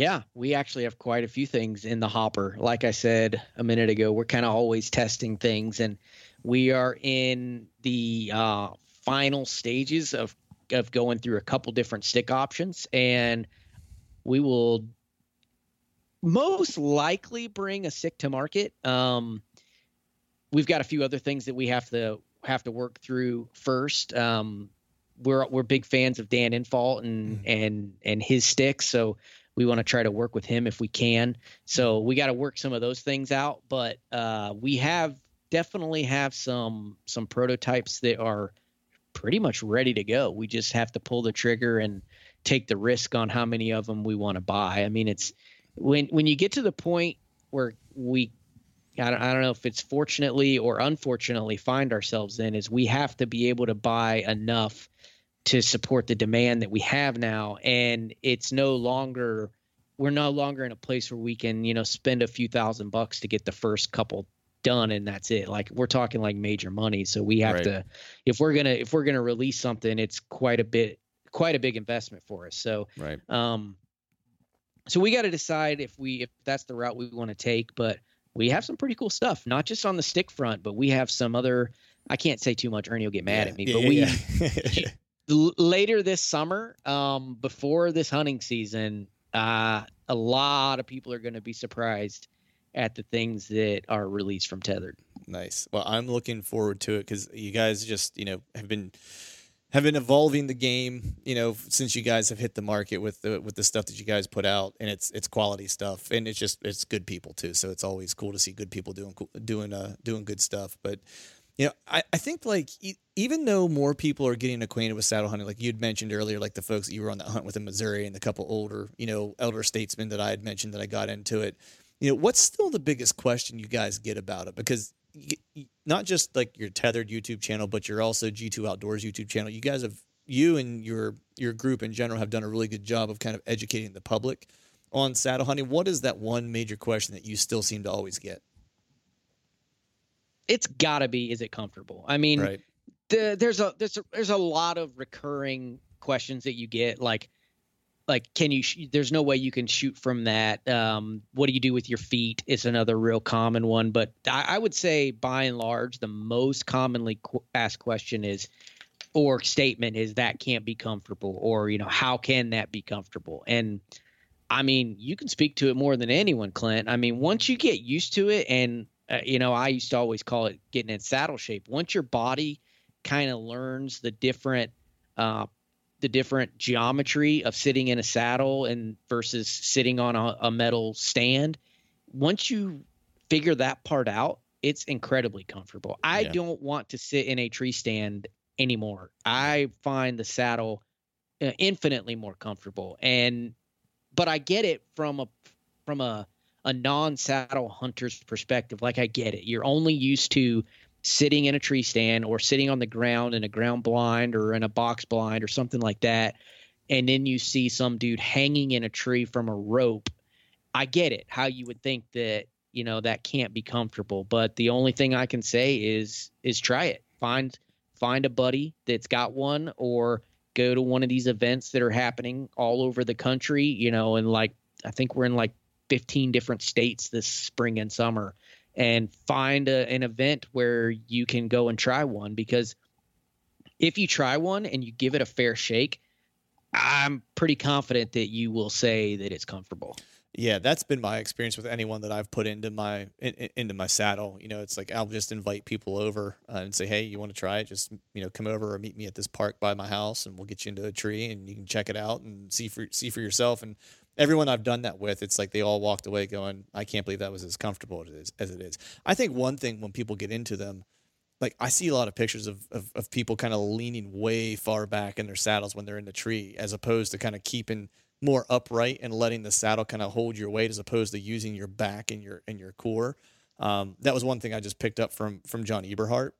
Yeah, we actually have quite a few things in the hopper. Like I said a minute ago, we're kind of always testing things, and we are in the uh, final stages of of going through a couple different stick options, and we will most likely bring a stick to market. Um, we've got a few other things that we have to have to work through first. Um, we're we're big fans of Dan Infalt and mm. and and his sticks, so we want to try to work with him if we can. So we got to work some of those things out, but uh, we have definitely have some some prototypes that are pretty much ready to go. We just have to pull the trigger and take the risk on how many of them we want to buy. I mean, it's when when you get to the point where we I don't, I don't know if it's fortunately or unfortunately find ourselves in is we have to be able to buy enough to support the demand that we have now and it's no longer we're no longer in a place where we can you know spend a few thousand bucks to get the first couple done and that's it like we're talking like major money so we have right. to if we're gonna if we're gonna release something it's quite a bit quite a big investment for us so right um so we got to decide if we if that's the route we want to take but we have some pretty cool stuff not just on the stick front but we have some other I can't say too much. Ernie will get mad yeah, at me, but yeah, we yeah. later this summer, um, before this hunting season, uh, a lot of people are going to be surprised at the things that are released from Tethered. Nice. Well, I'm looking forward to it because you guys just you know have been have been evolving the game you know since you guys have hit the market with the with the stuff that you guys put out and it's it's quality stuff and it's just it's good people too so it's always cool to see good people doing doing uh doing good stuff but you know, I, I think like e- even though more people are getting acquainted with saddle hunting, like you'd mentioned earlier, like the folks that you were on that hunt with in Missouri and the couple older, you know, elder statesmen that I had mentioned that I got into it, you know, what's still the biggest question you guys get about it? Because you, not just like your tethered YouTube channel, but you're also G2 Outdoors YouTube channel. You guys have you and your your group in general have done a really good job of kind of educating the public on saddle hunting. What is that one major question that you still seem to always get? It's got to be is it comfortable? I mean, right. the, there's a there's a, there's a lot of recurring questions that you get like like can you sh- there's no way you can shoot from that um, what do you do with your feet is another real common one but I, I would say by and large the most commonly qu- asked question is or statement is that can't be comfortable or you know how can that be comfortable and i mean you can speak to it more than anyone clint i mean once you get used to it and uh, you know, I used to always call it getting in saddle shape. Once your body kind of learns the different uh, the different geometry of sitting in a saddle and versus sitting on a, a metal stand. Once you figure that part out, it's incredibly comfortable. I yeah. don't want to sit in a tree stand anymore. I find the saddle uh, infinitely more comfortable and but I get it from a from a a non-saddle hunter's perspective. Like I get it. You're only used to sitting in a tree stand or sitting on the ground in a ground blind or in a box blind or something like that. And then you see some dude hanging in a tree from a rope. I get it. How you would think that, you know, that can't be comfortable. But the only thing I can say is is try it. Find find a buddy that's got one or go to one of these events that are happening all over the country, you know, and like I think we're in like 15 different states this spring and summer and find a, an event where you can go and try one because if you try one and you give it a fair shake, I'm pretty confident that you will say that it's comfortable. Yeah, that's been my experience with anyone that I've put into my in, into my saddle. You know, it's like I'll just invite people over uh, and say, "Hey, you want to try it? Just you know, come over or meet me at this park by my house, and we'll get you into a tree, and you can check it out and see for see for yourself." And everyone I've done that with, it's like they all walked away going, "I can't believe that was as comfortable as it is." I think one thing when people get into them, like I see a lot of pictures of, of, of people kind of leaning way far back in their saddles when they're in the tree, as opposed to kind of keeping more upright and letting the saddle kind of hold your weight as opposed to using your back and your and your core. Um, that was one thing I just picked up from from John Eberhart.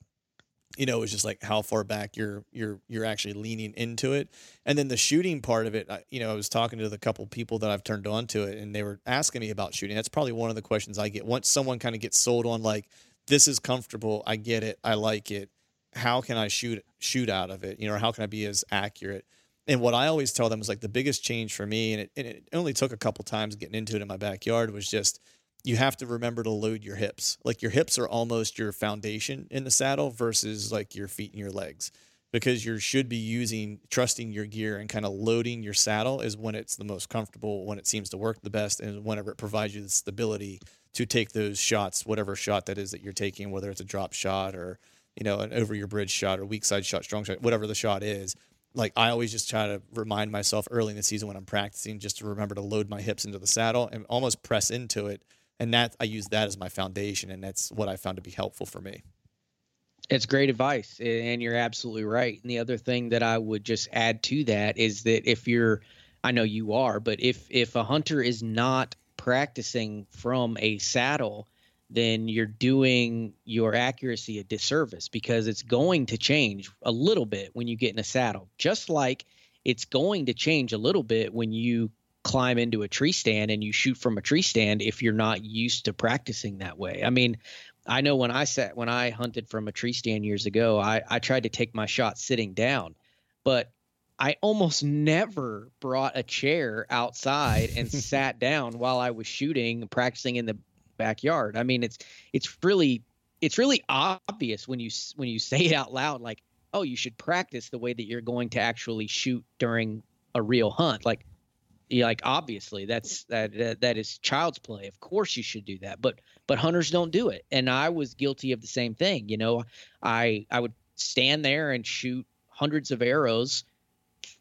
You know, it was just like how far back you're you're you're actually leaning into it, and then the shooting part of it. I, you know, I was talking to the couple people that I've turned on to it, and they were asking me about shooting. That's probably one of the questions I get once someone kind of gets sold on like this is comfortable. I get it. I like it. How can I shoot shoot out of it? You know, how can I be as accurate? And what I always tell them is like the biggest change for me, and it, and it only took a couple times getting into it in my backyard, was just you have to remember to load your hips. Like your hips are almost your foundation in the saddle versus like your feet and your legs. Because you should be using, trusting your gear and kind of loading your saddle is when it's the most comfortable, when it seems to work the best, and whenever it provides you the stability to take those shots, whatever shot that is that you're taking, whether it's a drop shot or, you know, an over your bridge shot or weak side shot, strong shot, whatever the shot is like I always just try to remind myself early in the season when I'm practicing just to remember to load my hips into the saddle and almost press into it. And that I use that as my foundation, and that's what I found to be helpful for me. It's great advice, and you're absolutely right. And the other thing that I would just add to that is that if you're, I know you are, but if if a hunter is not practicing from a saddle, then you're doing your accuracy a disservice because it's going to change a little bit when you get in a saddle, just like it's going to change a little bit when you climb into a tree stand and you shoot from a tree stand if you're not used to practicing that way. I mean, I know when I sat when I hunted from a tree stand years ago, I, I tried to take my shot sitting down, but I almost never brought a chair outside and sat down while I was shooting, practicing in the backyard. I mean, it's it's really it's really obvious when you when you say it out loud, like, oh, you should practice the way that you're going to actually shoot during a real hunt. Like, like obviously that's that, that that is child's play. Of course you should do that, but but hunters don't do it. And I was guilty of the same thing. You know, I I would stand there and shoot hundreds of arrows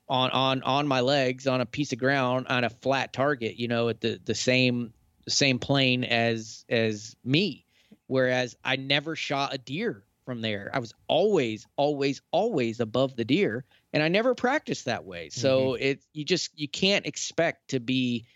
on on on my legs on a piece of ground on a flat target. You know, at the the same the same plane as as me whereas i never shot a deer from there. I was always always always above the deer and i never practiced that way. So mm-hmm. it you just you can't expect to be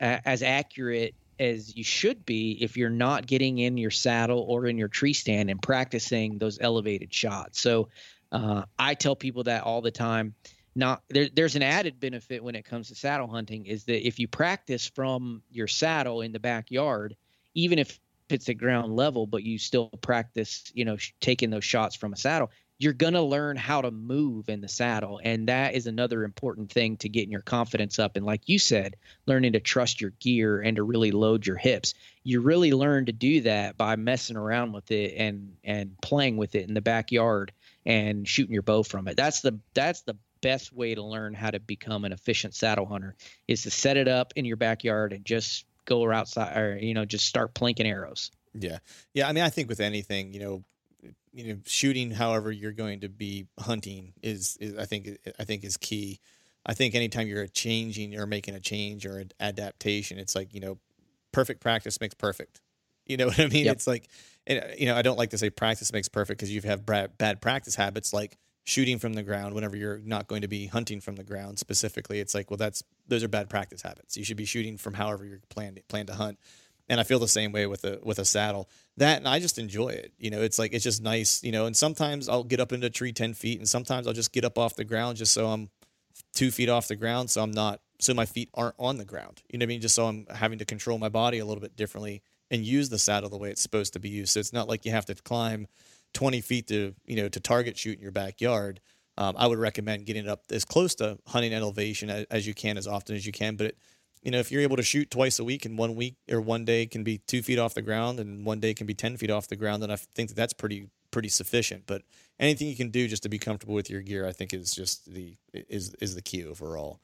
uh, as accurate as you should be if you're not getting in your saddle or in your tree stand and practicing those elevated shots. So uh, i tell people that all the time. Not there, there's an added benefit when it comes to saddle hunting is that if you practice from your saddle in the backyard even if it's at ground level but you still practice you know sh- taking those shots from a saddle you're going to learn how to move in the saddle. And that is another important thing to getting your confidence up. And like you said learning to trust your gear and to really load your hips. You really learn to do that by messing around with it and and playing with it in the backyard and shooting your bow from it. That's the that's the best way to learn how to become an efficient saddle hunter is to set it up in your backyard and just go outside or you know just start plinking arrows yeah yeah i mean i think with anything you know you know shooting however you're going to be hunting is, is i think i think is key I think anytime you're changing or making a change or an adaptation, it's like you know, perfect practice makes perfect. You know what I mean? Yep. It's like, uh, you know, I don't like to say practice makes perfect because you have bad practice habits like shooting from the ground whenever you're not going to be hunting from the ground specifically. It's like, well, that's those are bad practice habits. You should be shooting from however you're planned plan to hunt. And I feel the same way with a with a saddle. That and I just enjoy it. You know, it's like it's just nice. You know, and sometimes I'll get up into a tree ten feet, and sometimes I'll just get up off the ground just so I'm two feet off the ground, so I'm not so my feet aren't on the ground. You know what I mean? Just so I'm having to control my body a little bit differently and use the saddle the way it's supposed to be used. So it's not like you have to climb 20 feet to you know to target shoot in your backyard. Um, I would recommend getting it up as close to hunting elevation as, as, you can, as often as you can. But it, you know, if you're able to shoot twice a week, and one week or one day can be two feet off the ground, and one day can be 10 feet off the ground, then I think that that's pretty pretty sufficient. But anything you can do just to be comfortable with your gear, I think is just the is is the key overall.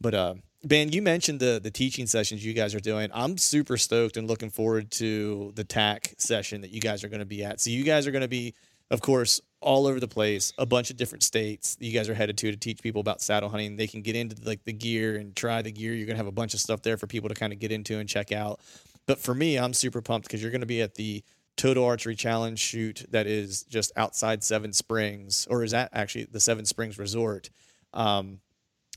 But uh, Ben, you mentioned the the teaching sessions you guys are doing. I'm super stoked and looking forward to the TAC session that you guys are going to be at. So you guys are going to be, of course, all over the place, a bunch of different states you guys are headed to to teach people about saddle hunting. They can get into like the gear and try the gear. You're going to have a bunch of stuff there for people to kind of get into and check out. But for me, I'm super pumped because you're going to be at the Total Archery Challenge shoot that is just outside Seven Springs, or is that actually the Seven Springs Resort? Um,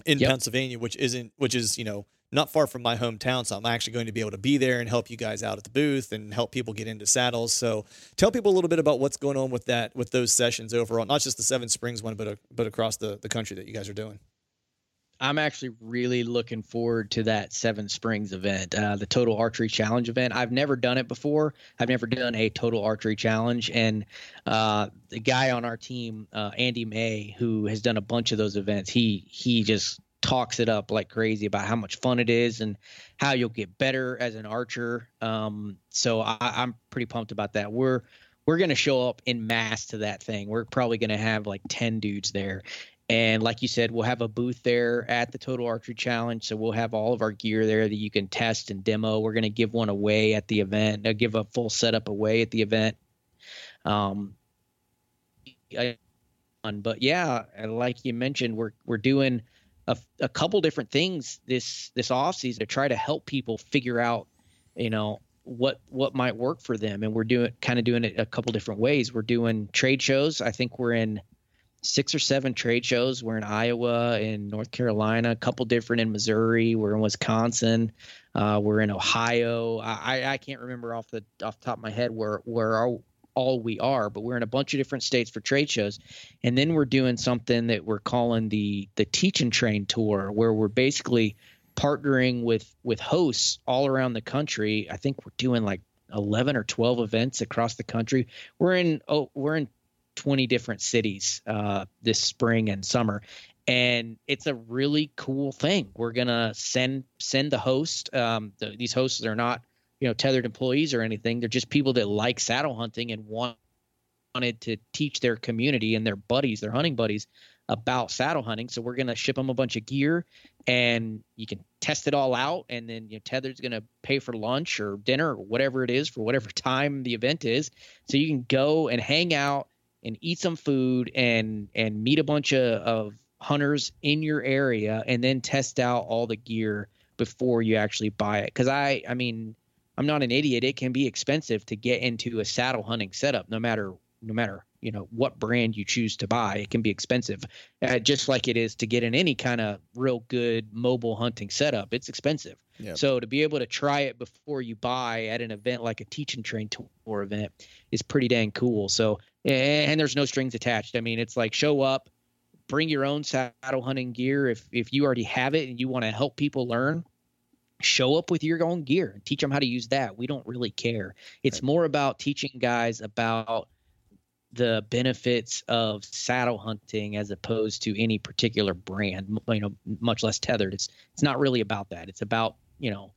in yep. Pennsylvania, which isn't which is you know not far from my hometown. So I'm actually going to be able to be there and help you guys out at the booth and help people get into saddles. So tell people a little bit about what's going on with that with those sessions overall, not just the Seven Springs one, but but across the the country that you guys are doing. I'm actually really looking forward to that Seven Springs event, uh, the Total Archery Challenge event. I've never done it before. I've never done a Total Archery Challenge, and uh, the guy on our team, uh, Andy May, who has done a bunch of those events, he he just talks it up like crazy about how much fun it is and how you'll get better as an archer. Um, so I, I'm pretty pumped about that. We're we're to show up in mass to that thing. We're probably to have like 10 dudes there. And like you said, we'll have a booth there at the Total Archery Challenge. So we'll have all of our gear there that you can test and demo. We're going to give one away at the event, uh, give a full setup away at the event. Um, but yeah, like you mentioned, we're we're doing a, a couple different things this this off season to try to help people figure out, you know, what what might work for them. And we're doing kind of doing it a couple different ways. We're doing trade shows. I think we're in six or seven trade shows. We're in Iowa, in North Carolina, a couple different in Missouri. We're in Wisconsin. Uh, we're in Ohio. I, I can't remember off the off the top of my head where where all, all we are, but we're in a bunch of different states for trade shows, and then we're doing something that we're calling the the teach and train tour, where we're basically partnering with with hosts all around the country. I think we're doing like 11 or 12 events across the country. We're in oh we're in 20 different cities uh, this spring and summer and it's a really cool thing we're gonna send send the host um, the, these hosts are not you know tethered employees or anything. They're just people that like saddle hunting and want wanted to teach their community and their buddies their hunting buddies about saddle hunting. So we're going to ship them a bunch of gear and you can test it all out. And then you know, tethered's going to pay for lunch or dinner or whatever it is for whatever time the event is. So you can go and hang out and eat some food and and meet a bunch of, of hunters in your area and then test out all the gear before you actually buy it. Because i i mean i'm not an idiot. It can be expensive to get into a saddle hunting setup no matter no matter you know what brand you choose to buy. It can be expensive. Uh, just like it is to get in any kind of real good mobile hunting setup it's expensive. Yep. so to be able to try it before you buy at an event like a teach and train tour event is pretty dang cool. So and there's no strings attached. I mean it's like show up bring your own saddle hunting gear. If if you already have it and you want to help people learn show up with your own gear and teach them how to use that. We don't really care. It's right. more about teaching guys about the benefits of saddle hunting as opposed to any particular brand you know much less tethered. It's it's not really about that. It's about you know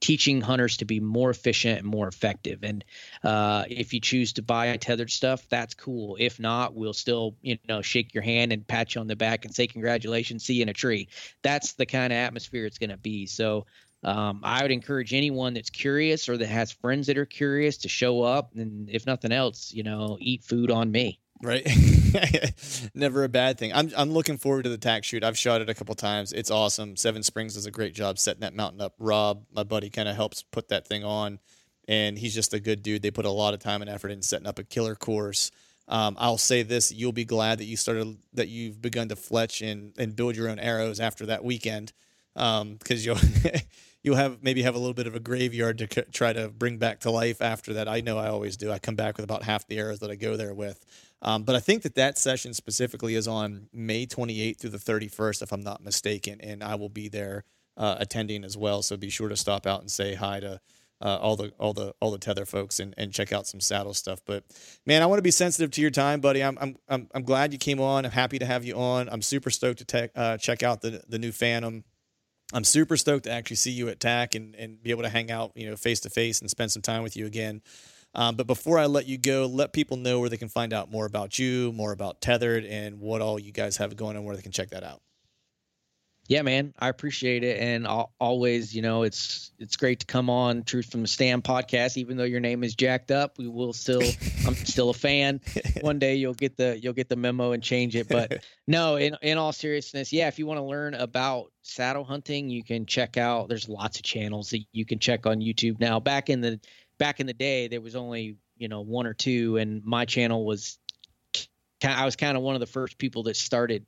teaching hunters to be more efficient and more effective. And uh, if you choose to buy tethered stuff that's cool. If not we'll still you know shake your hand and pat you on the back and say congratulations see you in a tree. That's the kind of atmosphere it's going to be. So um, I would encourage anyone that's curious or that has friends that are curious to show up and, if nothing else, you know, eat food on me. Right. Never a bad thing. I'm I'm looking forward to the TAC shoot. I've shot it a couple times. It's awesome. Seven Springs does a great job setting that mountain up. Rob, my buddy, kind of helps put that thing on, and he's just a good dude. They put a lot of time and effort in setting up a killer course. Um, I'll say this: you'll be glad that you started that you've begun to fletch and and build your own arrows after that weekend, because um, you'll. you'll have maybe have a little bit of a graveyard to c- try to bring back to life after that. I know I always do. I come back with about half the arrows that I go there with. Um, but I think that that session specifically is on May 28th through the 31st, if I'm not mistaken, and I will be there uh, attending as well. So be sure to stop out and say hi to uh, all the all the all the tether folks and, and check out some saddle stuff. But man, I want to be sensitive to your time, buddy. I'm I'm I'm, I'm glad you came on. I'm happy to have you on. I'm super stoked to te- uh, check out the the new Phantom. I'm super stoked to actually see you at TAC and, and be able to hang out, you know, face to face and spend some time with you again. Um, but before I let you go, let people know where they can find out more about you, more about Tethered, and what all you guys have going on, where they can check that out. Yeah, man, I appreciate it, and I'll, always, you know, it's it's great to come on Truth from the Stand podcast. Even though your name is jacked up, we will still, I'm still a fan. One day you'll get the you'll get the memo and change it. But no, in in all seriousness, yeah, if you want to learn about saddle hunting, you can check out. There's lots of channels that you can check on YouTube now. Back in the back in the day, there was only you know one or two, and my channel was I was kind of one of the first people that started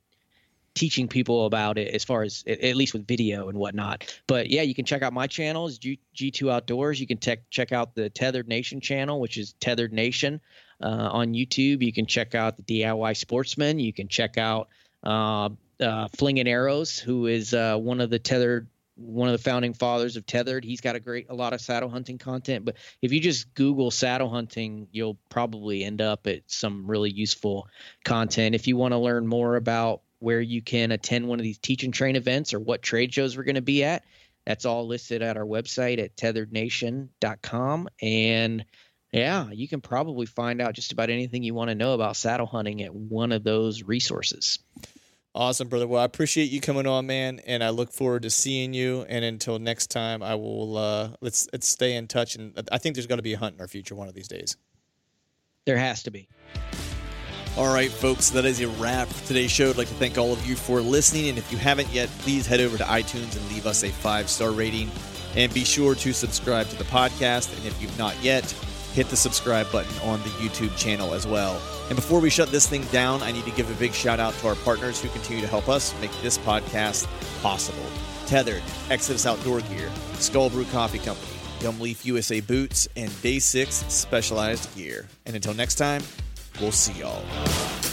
teaching people about it as far as at least with video and whatnot. But yeah, you can check out my channels, G, G2 Outdoors. You can te- check out the Tethered Nation channel, which is Tethered Nation uh, on YouTube. You can check out the DIY Sportsman. You can check out uh, uh, Flinging Arrows, who is uh, one of the tethered one of the founding fathers of tethered he's got a great a lot of saddle hunting content but if you just google saddle hunting you'll probably end up at some really useful content if you want to learn more about where you can attend one of these teach and train events or what trade shows we're going to be at that's all listed at our website at tetherednation.com and yeah you can probably find out just about anything you want to know about saddle hunting at one of those resources Awesome, brother. Well, I appreciate you coming on, man, and I look forward to seeing you. And until next time, I will uh, let's let's stay in touch. And I think there's going to be a hunt in our future one of these days. There has to be. All right, folks, that is a wrap for today's show. I'd like to thank all of you for listening. And if you haven't yet, please head over to iTunes and leave us a five star rating. And be sure to subscribe to the podcast. And if you've not yet, hit the subscribe button on the YouTube channel as well. And before we shut this thing down, I need to give a big shout out to our partners who continue to help us make this podcast possible. Tethered, Exodus Outdoor Gear, Skull Brew Coffee Company, Gumleaf USA Boots, and Day 6 Specialized Gear. And until next time, y'all.